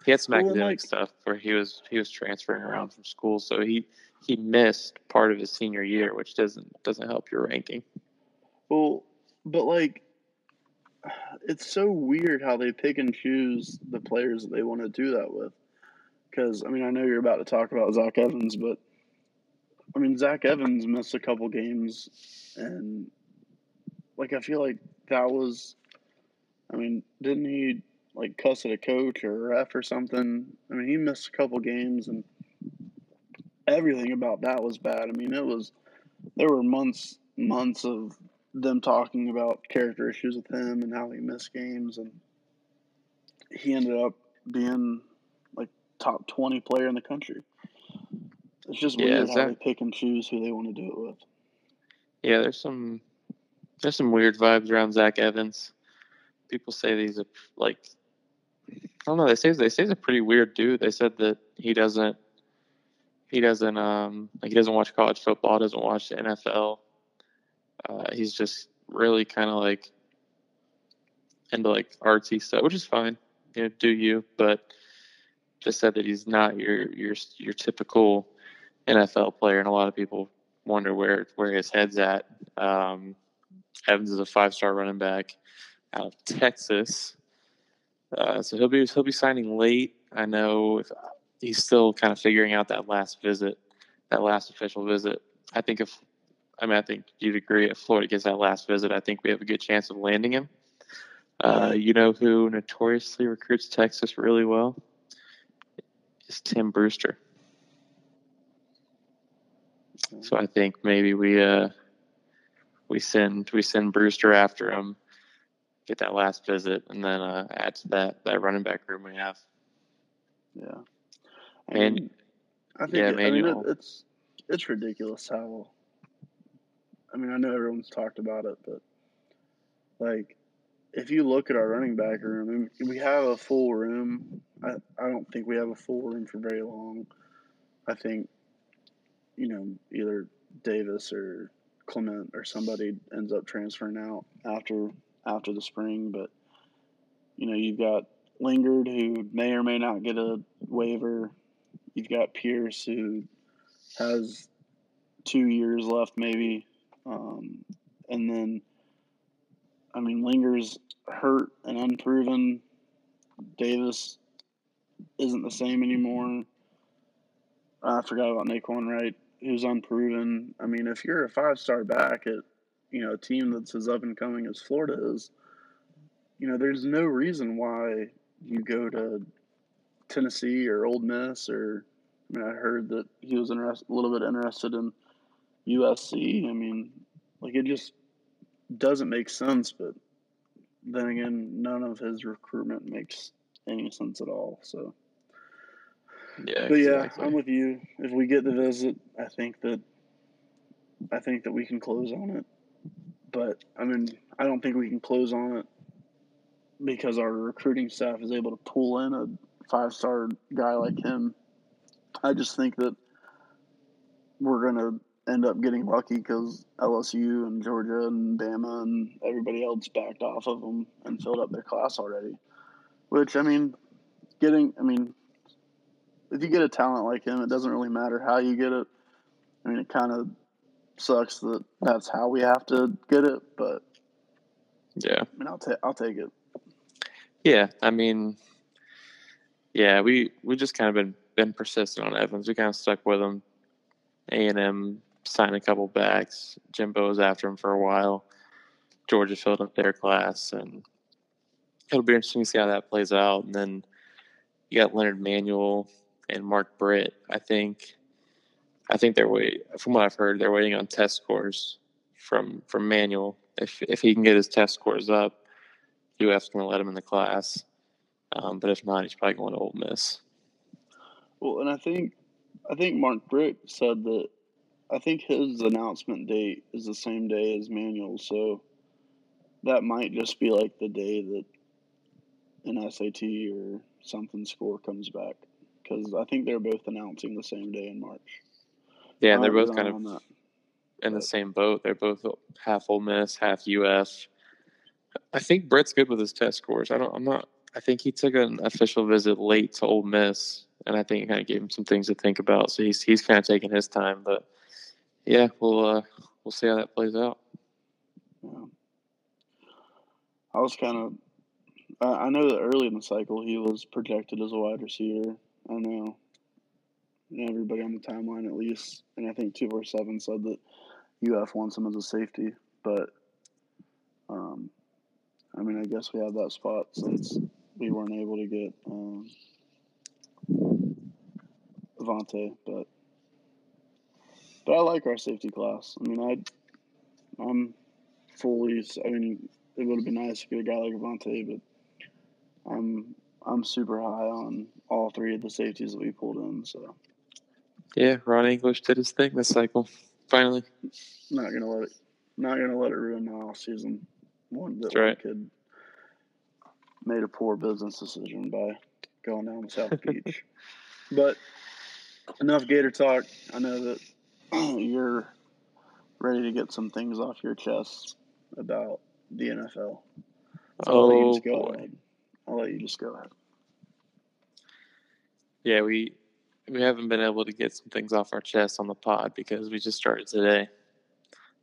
he had some academic like, stuff where he was he was transferring around from school, so he he missed part of his senior year, which doesn't doesn't help your ranking.
Well, but like, it's so weird how they pick and choose the players that they want to do that with. Because I mean, I know you're about to talk about Zach Evans, but I mean, Zach Evans missed a couple games, and like I feel like that was, I mean, didn't he like cuss at a coach or a ref or something? I mean, he missed a couple games, and everything about that was bad. I mean, it was there were months months of them talking about character issues with him and how he missed games, and he ended up being like top twenty player in the country. It's just yeah, weird how that... they pick and choose who they want to do it with.
Yeah, there's some there's some weird vibes around Zach Evans. People say he's a like I don't know. They say they say he's a pretty weird dude. They said that he doesn't he doesn't um like he doesn't watch college football, doesn't watch the NFL. Uh, he's just really kind of like into like artsy stuff, which is fine. You know, do you? But just said that he's not your your your typical NFL player, and a lot of people wonder where where his head's at. Um, Evans is a five star running back out of Texas, uh, so he'll be he'll be signing late. I know if, he's still kind of figuring out that last visit, that last official visit. I think if I mean, I think you'd agree if Florida gets that last visit, I think we have a good chance of landing him. Uh, you know who notoriously recruits Texas really well? Is Tim Brewster. So I think maybe we uh, we send we send Brewster after him, get that last visit, and then uh, add to that that running back room we have.
Yeah, I mean, and I think yeah, it, I mean, it, it's it's ridiculous how I mean, I know everyone's talked about it, but like, if you look at our running back room, we have a full room. I, I don't think we have a full room for very long. I think, you know, either Davis or Clement or somebody ends up transferring out after after the spring. But you know, you've got Lingard who may or may not get a waiver. You've got Pierce who has two years left, maybe, um, and then I mean Lingard's hurt and unproven. Davis isn't the same anymore. I forgot about Nay'Quan Wright, who's unproven. I mean, if you're a five star back at you know a team that's as up and coming as Florida is, you know, there's no reason why you go to Tennessee or Ole Miss or I mean, I heard that he was interest, a little bit interested in USC. I mean, like it just doesn't make sense. But then again, none of his recruitment makes any sense at all. So,
Yeah,
but yeah,
exactly.
I'm with you. If we get the visit, I think that I think that we can close on it. But I mean, I don't think we can close on it because our recruiting staff is able to pull in a five star guy like him. I just think that we're gonna end up getting lucky because LSU and Georgia and Bama and everybody else backed off of them and filled up their class already. Which I mean, getting I mean, if you get a talent like him, it doesn't really matter how you get it. I mean, it kind of sucks that that's how we have to get it, but
yeah.
I mean, I'll take I'll take it.
Yeah, I mean, yeah, we we just kind of been been persistent on Evans. We kind of stuck with him. A and M signed a couple backs. Jimbo was after him for a while. Georgia filled up their class, and it'll be interesting to see how that plays out. And then you got Leonard Manuel and Mark Britt. I think, I think they're wait. From what I've heard, they're waiting on test scores from from Manuel. If if he can get his test scores up, UF's going to let him in the class. Um, but if not, he's probably going to Ole Miss.
Well, and I think I think Mark Britt said that I think his announcement date is the same day as Manuel, so that might just be like the day that an SAT or something score comes back because I think they're both announcing the same day in March.
Yeah, and they're both kind of in the same boat. They're both half Ole Miss, half UF. I think Britt's good with his test scores. I don't. I'm not. I think he took an official visit late to Ole Miss, and I think it kind of gave him some things to think about. So he's he's kind of taking his time. But yeah, we'll uh, we'll see how that plays out.
Yeah. I was kind of. I I know that early in the cycle he was projected as a wide receiver. I know. Everybody on the timeline, at least, and I think two four seven said that UF wants him as a safety, but um, I mean, I guess we have that spot since we weren't able to get um, Avantae, but but I like our safety class. I mean, I I'm fully. I mean, it would have been nice to get a guy like Avantae, but I'm I'm super high on all three of the safeties that we pulled in. So
Yeah, Ron English did his thing this cycle. Finally,
not gonna let it not gonna let it ruin my off season. One that
right.
kid made a poor business decision by going down to South Beach. But enough Gator talk. I know that you're ready to get some things off your chest about the NFL. So I'll let you
oh
just go
boy.
ahead. I'll let you just go ahead.
Yeah, we we haven't been able to get some things off our chest on the pod because we just started today.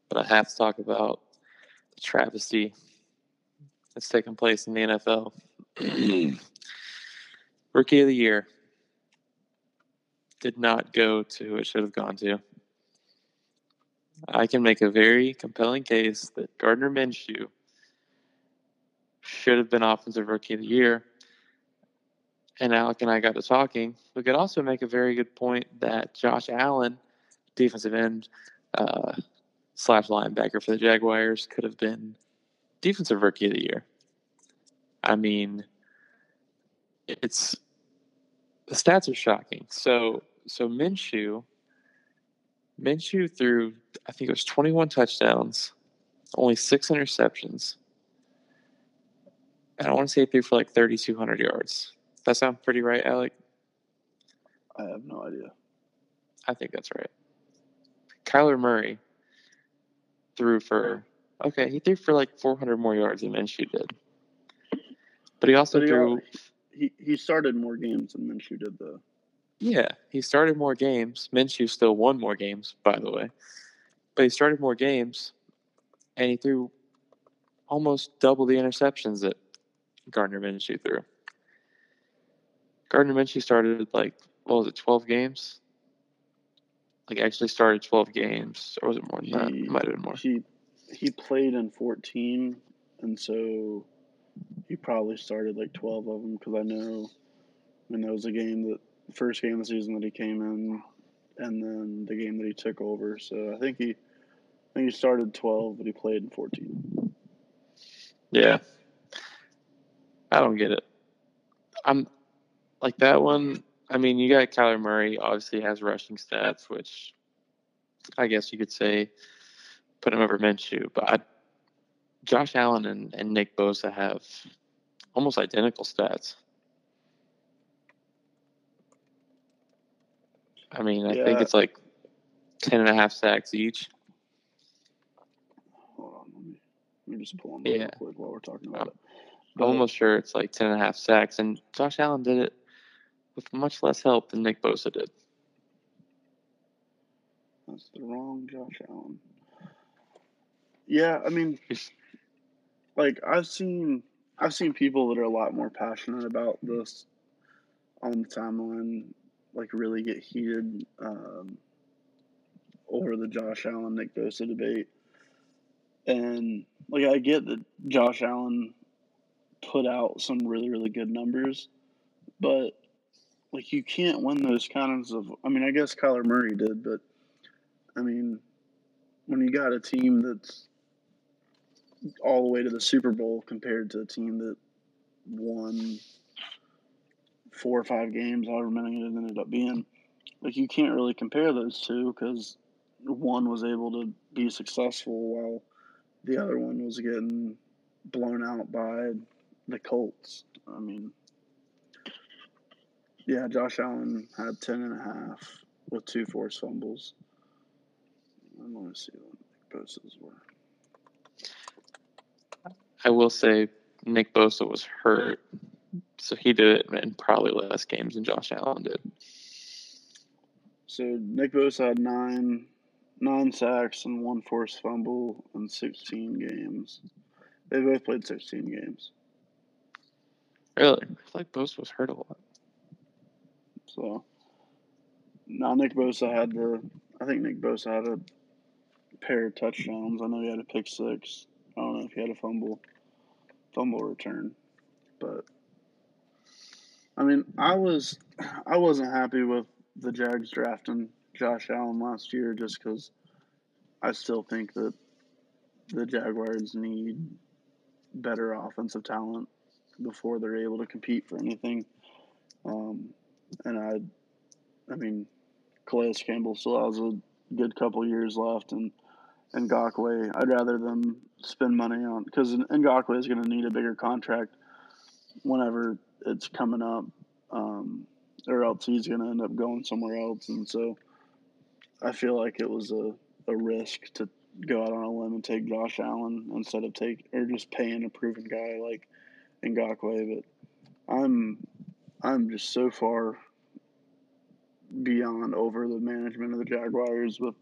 But I have to talk about the travesty that's taking place in the NFL. Rookie of the year did not go to who it should have gone to. I can make a very compelling case that Gardner Minshew should have been offensive rookie of the year. And Alec and I got to talking. We could also make a very good point that Josh Allen, defensive end uh, slash linebacker for the Jaguars, could have been defensive rookie of the year. I mean, it's the stats are shocking. So so Minshew Minshew threw I think it was 21 touchdowns, only six interceptions. And I want to say he threw for like 3,200 yards. That sound pretty right, Alec?
I have no idea.
I think that's right. Kyler Murray threw for okay, he threw for like 400 more yards than Minshew did, but he also
But he,
threw.
al- he he started more games than Minshew did though.
Yeah, he started more games. Minshew still won more games, by the way, but he started more games, and he threw almost double the interceptions that Gardner Minshew threw. Gardner Minshew started like what was it, 12 games? Like actually started 12 games, or was it more than that?
He-
It might have been more.
He he played in 14, and so he probably started like 12 of them because I know. I mean, that was a game that first game of the season that he came in, and then the game that he took over. So I think he, I think he started 12, but he played in 14.
Yeah. I don't get it. I'm like that one. I mean, you got Kyler Murray, obviously has rushing stats, which I guess you could say put him over Minshew. But I, Josh Allen and, and Nick Bosa have almost identical stats. I mean, I think it's like 10 and a half sacks each.
Hold on, let me, let me just pull them
Yeah.
real quick while we're talking about
Um,
it.
I'm
But-
almost sure it's like 10 and a half sacks. And Josh Allen did it with much less help than Nick Bosa did.
That's the wrong Josh Allen. Yeah, I mean, like I've seen, I've seen people that are a lot more passionate about this on the timeline, like really get heated um, over the Josh Allen Nick Bosa debate, and like I get that Josh Allen put out some really really good numbers, but like you can't win those kinds of. I mean, I guess Kyler Murray did, but I mean, when you got a team that's all the way to the Super Bowl compared to a team that won four or five games, however many it ended up being, like you can't really compare those two because one was able to be successful while the other one was getting blown out by the Colts. I mean, yeah, Josh Allen had 10 and a half with two forced fumbles. I want to see what Nick Bosa's were.
I will say Nick Bosa was hurt, so he did it in probably less games than Josh Allen did.
So Nick Bosa had nine nine sacks and one forced fumble in 16 games. They both played 16 games.
Really, I feel like Bosa was hurt a lot.
So now Nick Bosa had the. I think Nick Bosa had a pair of touchdowns. I know he had a pick six. I don't know if he had a fumble fumble return, but I mean, I was I wasn't happy with the Jags drafting Josh Allen last year just because I still think that the Jaguars need better offensive talent before they're able to compete for anything. Um, and I, I mean, Calais Campbell still has a good couple years left, and and Ngakoue, I'd rather them spend money on because Ngakoue is going to need a bigger contract whenever it's coming up, um, or else he's going to end up going somewhere else. And so, I feel like it was a, a risk to go out on a limb and take Josh Allen instead of take or just paying a proven guy like Ngakoue. But I'm I'm just so far beyond over the management of the Jaguars with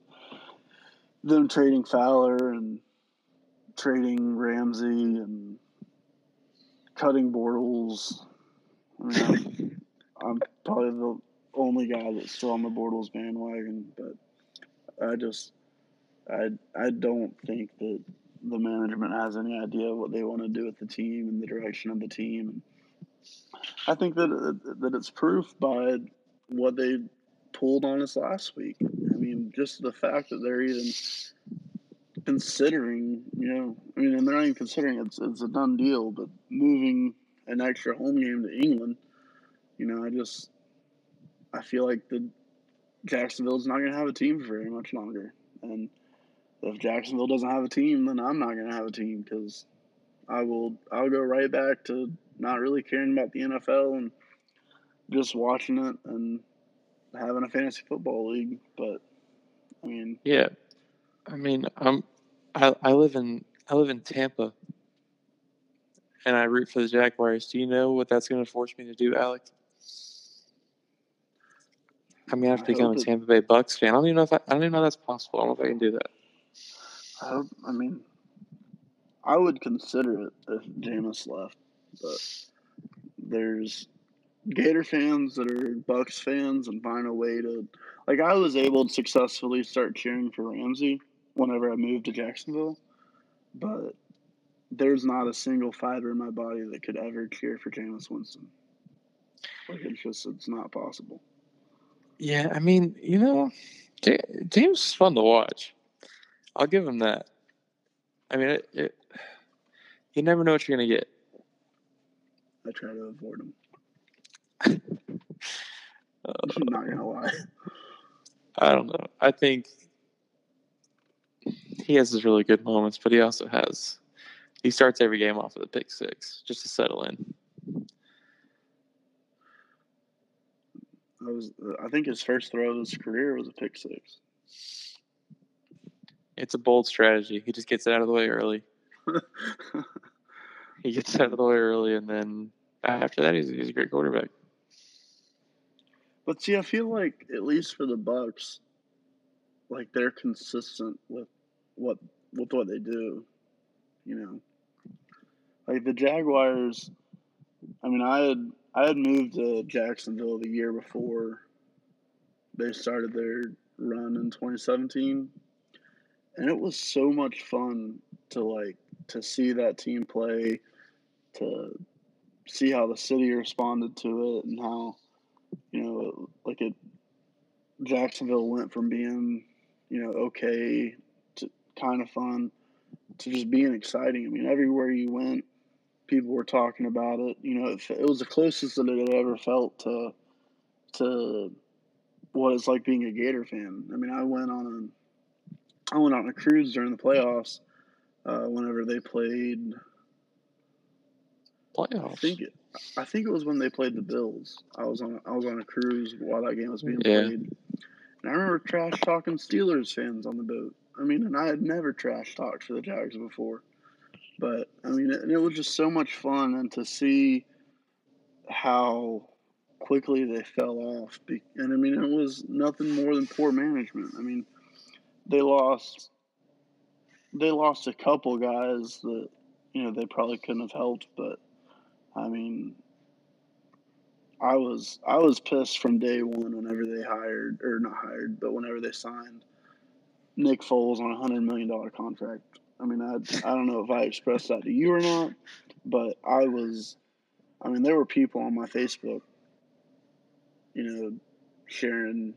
them trading Fowler and trading Ramsey and cutting Bortles. I mean, I'm, I'm probably the only guy that's still on the Bortles bandwagon, but I just I I don't think that the management has any idea what they want to do with the team and the direction of the team. I think that that it's proof by what they pulled on us last week. I mean, just the fact that they're even considering, you know, I mean, and they're not even considering it's it's a done deal, but moving an extra home game to England, you know, I just I feel like the Jacksonville's not going to have a team for very much longer, and if Jacksonville doesn't have a team, then I'm not going to have a team because I will I'll go right back to not really caring about the NFL and just watching it and having a fantasy football league. But I mean,
Yeah, I mean, I'm I I live in I live in Tampa, and I root for the Jaguars. Do you know what that's going to force me to do, Alec? I'm gonna have to
I
become a Tampa Bay Bucks fan. I don't even know if I, I don't even know if that's possible. I don't know if I can do that.
I, hope, I mean, I would consider it if Jameis left, but there's Gator fans that are Bucks fans and find a way to. Like, I was able to successfully start cheering for Ramsey whenever I moved to Jacksonville, but there's not a single fiber in my body that could ever cheer for Jameis Winston. Like, it's just, it's not possible.
Yeah, I mean, you know, Ja- Jameis is fun to watch. I'll give him that. I mean, it, it, you never know what you're gonna get.
I try to avoid him.
Uh,
I'm not gonna lie.
I don't know. I think he has his really good moments, but he also has. He starts every game off with a pick six just to settle in.
I was. I think his first throw of his career was a pick six.
It's a bold strategy. He just gets it out of the way early. He gets it out of the way early, and then after that, he's, he's a great quarterback.
But see, I feel like at least for the Bucks, like they're consistent with what with what they do. You know, like the Jaguars. I mean, I had I had moved to Jacksonville the year before they started their run in 2017, and it was so much fun to like to see that team play, to see how the city responded to it, and how you know, like it, Jacksonville went from being, you know, okay to kind of fun to just being exciting. I mean, everywhere you went, people were talking about it. You know, it, it was the closest that it had ever felt to to what it's like being a Gator fan. I mean, I went on a I went on a cruise during the playoffs. Uh, whenever they played, I think it, I think it was when they played the Bills. I was on I was on a cruise while that game was being
Yeah.
played, and I remember trash talking Steelers fans on the boat. I mean, and I had never trash talked for the Jags before, but I mean, it, and it was just so much fun, and to see how quickly they fell off. And I mean, it was nothing more than poor management. I mean, they lost. They lost a couple guys that you know they probably couldn't have helped, but I mean, I was I was pissed from day one whenever they hired or not hired, but whenever they signed Nick Foles on a hundred million dollar contract. I mean, I I don't know if I expressed that to you or not, but I was. I mean, there were people on my Facebook, you know, sharing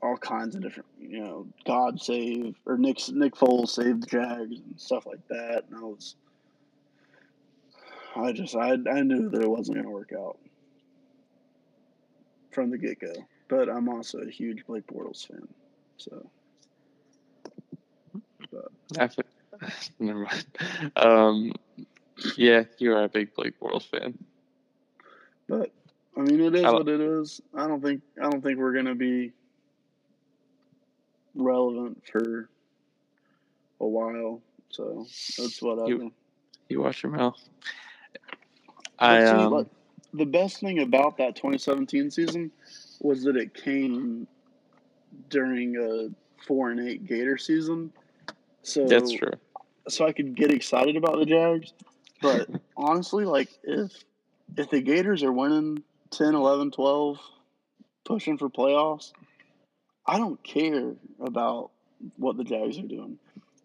all kinds of different, you know, God save or Nick Nick Foles saved the Jags and stuff like that, and I was. I just I I knew that it wasn't going to work out from the get go. But I'm also a huge Blake Bortles fan, so
I fi- Never mind. Um, yeah, you are a big Blake Bortles fan.
but I mean it is
I
what it is. I don't think I don't think we're going to be relevant for a while, so that's whatever.
You watch your mouth. I um,
the best thing about that 2017 season was that it came during a four and eight Gator season. So
that's true.
so I could get excited about the Jags. But honestly, like if if the Gators are winning 10, 11, 12, pushing for playoffs, I don't care about what the Jags are doing.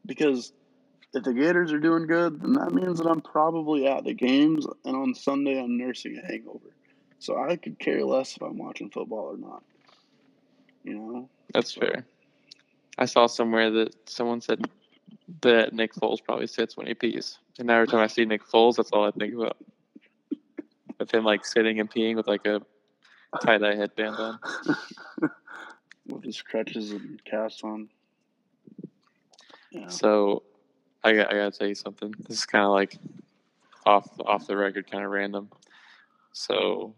Because if the Gators are doing good, then that means that I'm probably at the games and on Sunday I'm nursing a hangover. So I could care less if I'm watching football or not. You know?
That's fair. I saw somewhere that someone said that Nick Foles probably sits when he pees, and every time I see Nick Foles, that's all I think about. With him like sitting and peeing with like a tie dye headband on.
With his crutches and cast on. Yeah.
So, I got I gotta tell you something. This is kind of like off off the record, kind of random. So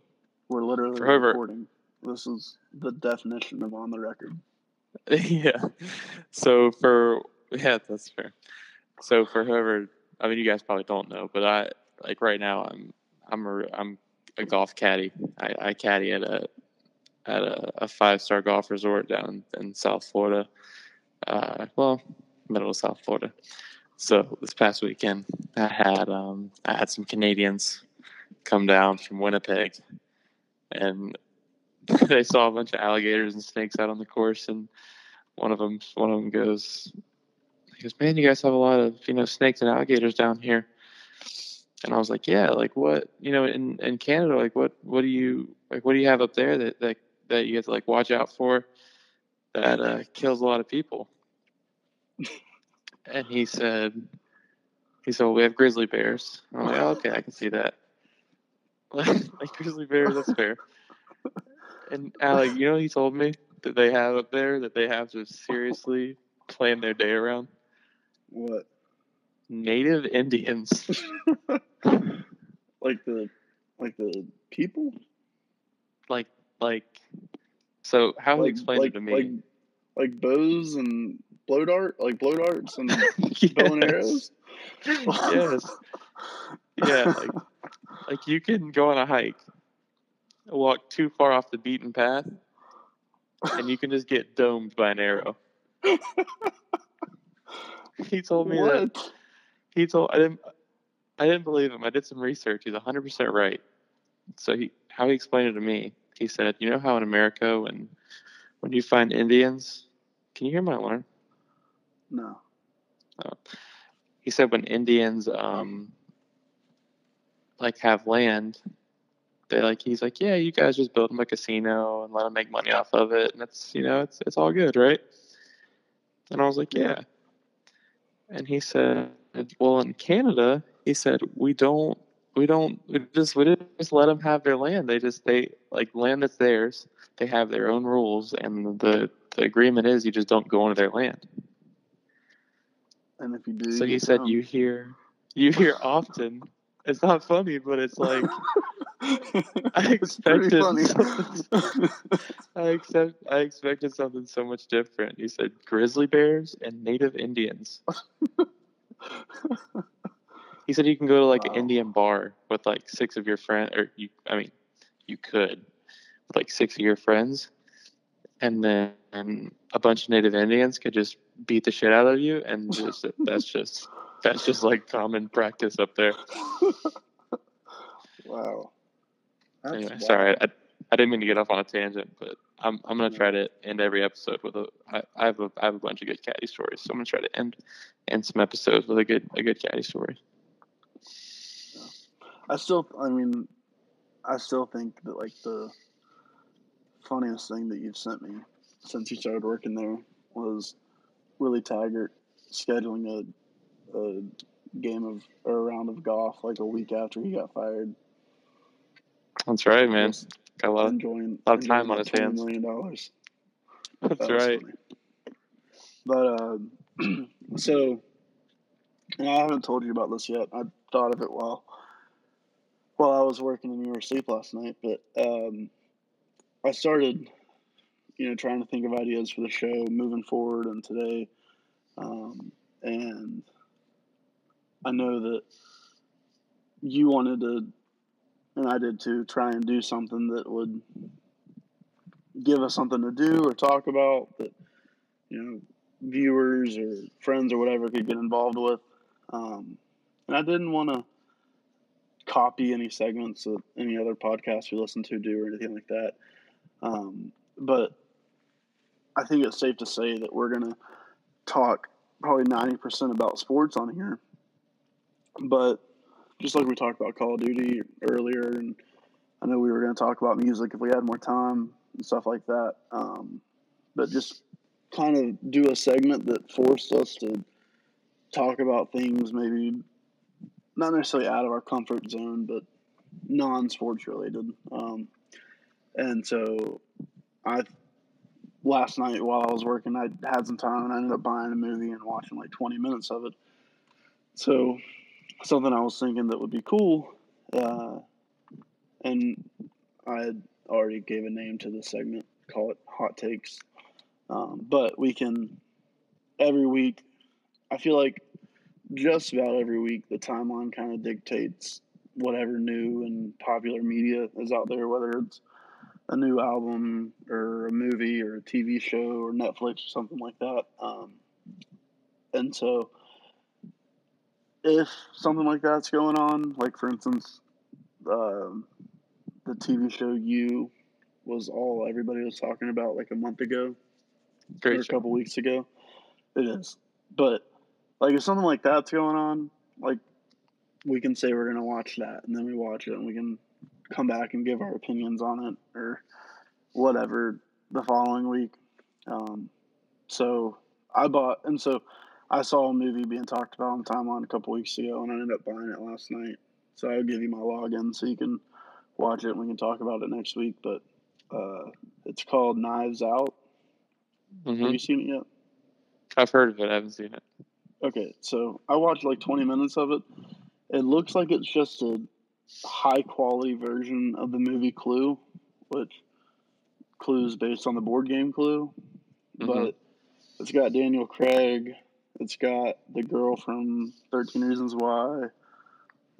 We're literally recording. This is the definition of on the record.
yeah. So for yeah, that's fair. So for whoever, I mean, you guys probably don't know, but I like right now I'm I'm a I'm a golf caddy. I, I caddy at a at a, a five star golf resort down in South Florida. Uh, well, middle of South Florida. So this past weekend, I had um, I had some Canadians come down from Winnipeg, and they saw a bunch of alligators and snakes out on the course, and one of them one of them goes, he goes, man, you guys have a lot of you know snakes and alligators down here. And I was like, yeah, like what, you know, in, in Canada, like what, what do you, like, what do you have up there that, that, that you have to like watch out for that uh, kills a lot of people? And he said, he said, well, we have grizzly bears. I'm like, oh, okay, I can see that. like grizzly bears, that's fair. And Alec, you know, he told me that they have up there that they have to seriously plan their day around.
What?
Native Indians.
like the like the people?
Like like so how
like,
he explained
like,
it to me.
Like like bows and blow dart like blow darts and
yes.
bow and arrows?
yes. Yeah, like like you can go on a hike, walk too far off the beaten path, and you can just get domed by an arrow. he told me that he told I didn't I didn't believe him. I did some research. He's 100% right. So he how he explained it to me, he said, "You know how in America when when you find Indians, can you hear my alarm?"
No.
He said when Indians um like have land, they like he's like, "Yeah, you guys just build them a casino and let them make money off of it, and it's you know it's it's all good, right?" And I was like, "Yeah." And he said, "Well, in Canada, he said we don't we don't we just we just let them have their land. They just they like land that's theirs. They have their own rules, and the the agreement is you just don't go into their land."
And if you do,
So
you
he said you hear you hear often. It's not funny, but it's like I expected something I accept I expected something so much different. He said grizzly bears and native Indians. He said you can go to like an Indian bar with like six of your friends, or you. I mean, you could with like six of your friends, and then a bunch of native Indians could just beat the shit out of you, and just that's just that's just like common practice up there.
wow. That's
anyway,
wild.
sorry, I, I didn't mean to get off on a tangent, but I'm I'm gonna try to end every episode with a. I, I have a I have a bunch of good caddy stories, so I'm gonna try to end end some episodes with a good a good caddy story.
I still, I mean, I still think that like the funniest thing that you've sent me since you started working there was Willie Taggart scheduling a, a game of or a round of golf like a week after he got fired.
That's right, man. Got a lot. Of,
enjoying
lot of time on his hands.
$20 million.
that's
That
right.
But uh, so, and I haven't told you about this yet. I thought of it while while I was working and you were asleep last night. But um, I started, you know, trying to think of ideas for the show moving forward and today. Um, and I know that you wanted to, and I did too, try and do something that would give us something to do or talk about that, you know, viewers or friends or whatever could get involved with. Um, and I didn't want to copy any segments that any other podcast we listen to do or anything like that. Um, but I think it's safe to say that we're going to talk probably 90% about sports on here. But just like we talked about Call of Duty earlier, and I know we were going to talk about music if we had more time and stuff like that. Um, but just kind of do a segment that forced us to talk about things maybe not necessarily out of our comfort zone, but non-sports related. Um, and so, I last night while I was working, I had some time and I ended up buying a movie and watching like 20 minutes of it. So, something I was thinking that would be cool, uh, and I already gave a name to the segment. Call it hot takes. Um, but we can every week. I feel like just about every week the timeline kind of dictates whatever new and popular media is out there, whether it's a new album or a movie or a TV show or Netflix or something like that. Um, and so, if something like that's going on, like for instance, um, the TV show You was all everybody was talking about like a month ago
Great
or a
show.
couple weeks ago. It is, but like if something like that's going on, like we can say we're gonna watch that, and then we watch it, and we can come back and give our opinions on it or whatever the following week. Um, so I bought, and so I saw a movie being talked about on the timeline a couple weeks ago, and I ended up buying it last night. So I'll give you my login so you can watch it, and we can talk about it next week. But uh, it's called Knives Out.
hmm
Have you seen it yet?
I've heard of it. I haven't seen it.
Okay, so I watched like 20 minutes of it. It looks like it's just a high quality version of the movie Clue, which Clue is based on the board game Clue,
Mhm.
but it's got Daniel Craig, it's got the girl from 13 Reasons Why,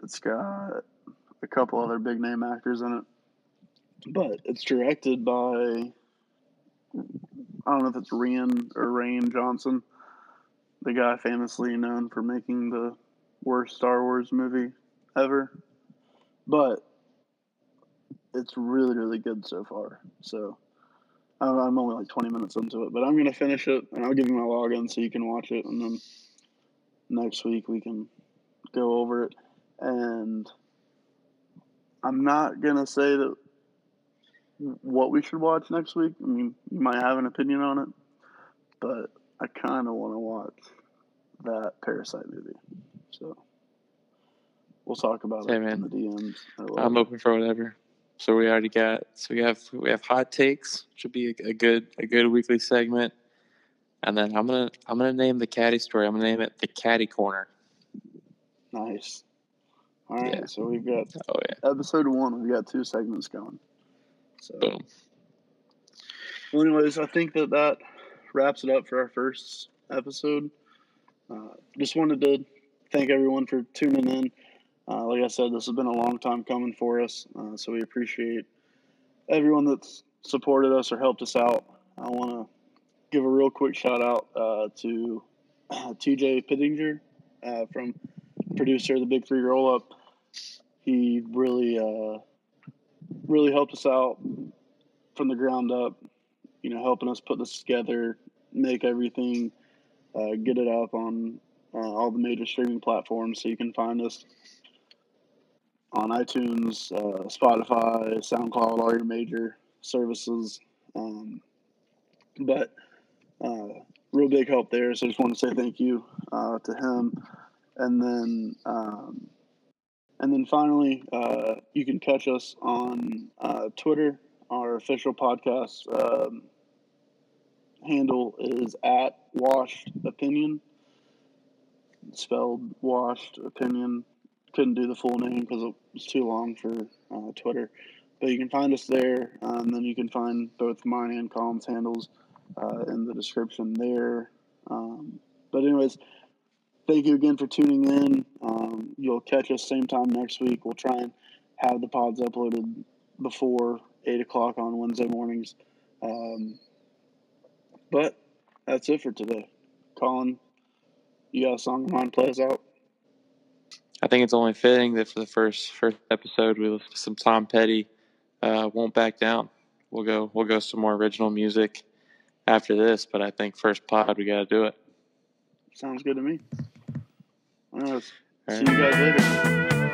it's got a couple other big name actors in it, but it's directed by I don't know if it's Rian or Rain Johnson the guy famously known for making the worst Star Wars movie ever. But it's really, really good so far. So I'm only like 20 minutes into it, but I'm to finish it and I'll give you my login so you can watch it. And then next week we can go over it. And I'm not to say that what we should watch next week. I mean, you might have an opinion on it, but I kind of want to watch that Parasite movie. So we'll talk about
Hey,
it
man.
in the DMs.
I'm
whatever.
open for whatever. So we already got. So we have we have hot takes. Should be a, a good a good weekly segment. And then I'm gonna I'm gonna name the caddy story. I'm gonna name it the caddy corner.
Nice. All right,
Yeah.
so we've got
Oh yeah,
episode one. We've got two segments going. So,
boom.
well, anyways, I think that that wraps it up for our first episode. Uh, just wanted to thank everyone for tuning in. Uh, like I said, this has been a long time coming for us, uh, so we appreciate everyone that's supported us or helped us out. I want to give a real quick shout out uh, to TJ Pittinger uh, from producer of the Big Three Roll Up. He really, uh, really helped us out from the ground up. You know, helping us put this together, make everything, uh, get it up on all the major streaming platforms, so you can find us on iTunes, uh, Spotify, SoundCloud, all your major services. Um, but uh, real big help there. So I just want to say thank you uh, to him. And then, um, and then finally, uh, you can catch us on uh, Twitter. Our official podcast um, handle is at Washed Opinion, spelled Washed Opinion. Couldn't do the full name because it was too long for uh, Twitter. But you can find us there, and then you can find both mine and Colin's handles uh, in the description there. Um, but anyways, thank you again for tuning in. Um, you'll catch us same time next week. We'll try and have the pods uploaded before eight o'clock on Wednesday mornings. Um, but that's it for today. Colin, you got a song in mind? Play us out.
I think it's only fitting that for the first first episode we listen to some Tom Petty. Uh, won't back down. We'll go we'll go some more original music after this, but I think first pod we got to do it.
Sounds good to me. All right, see you guys later.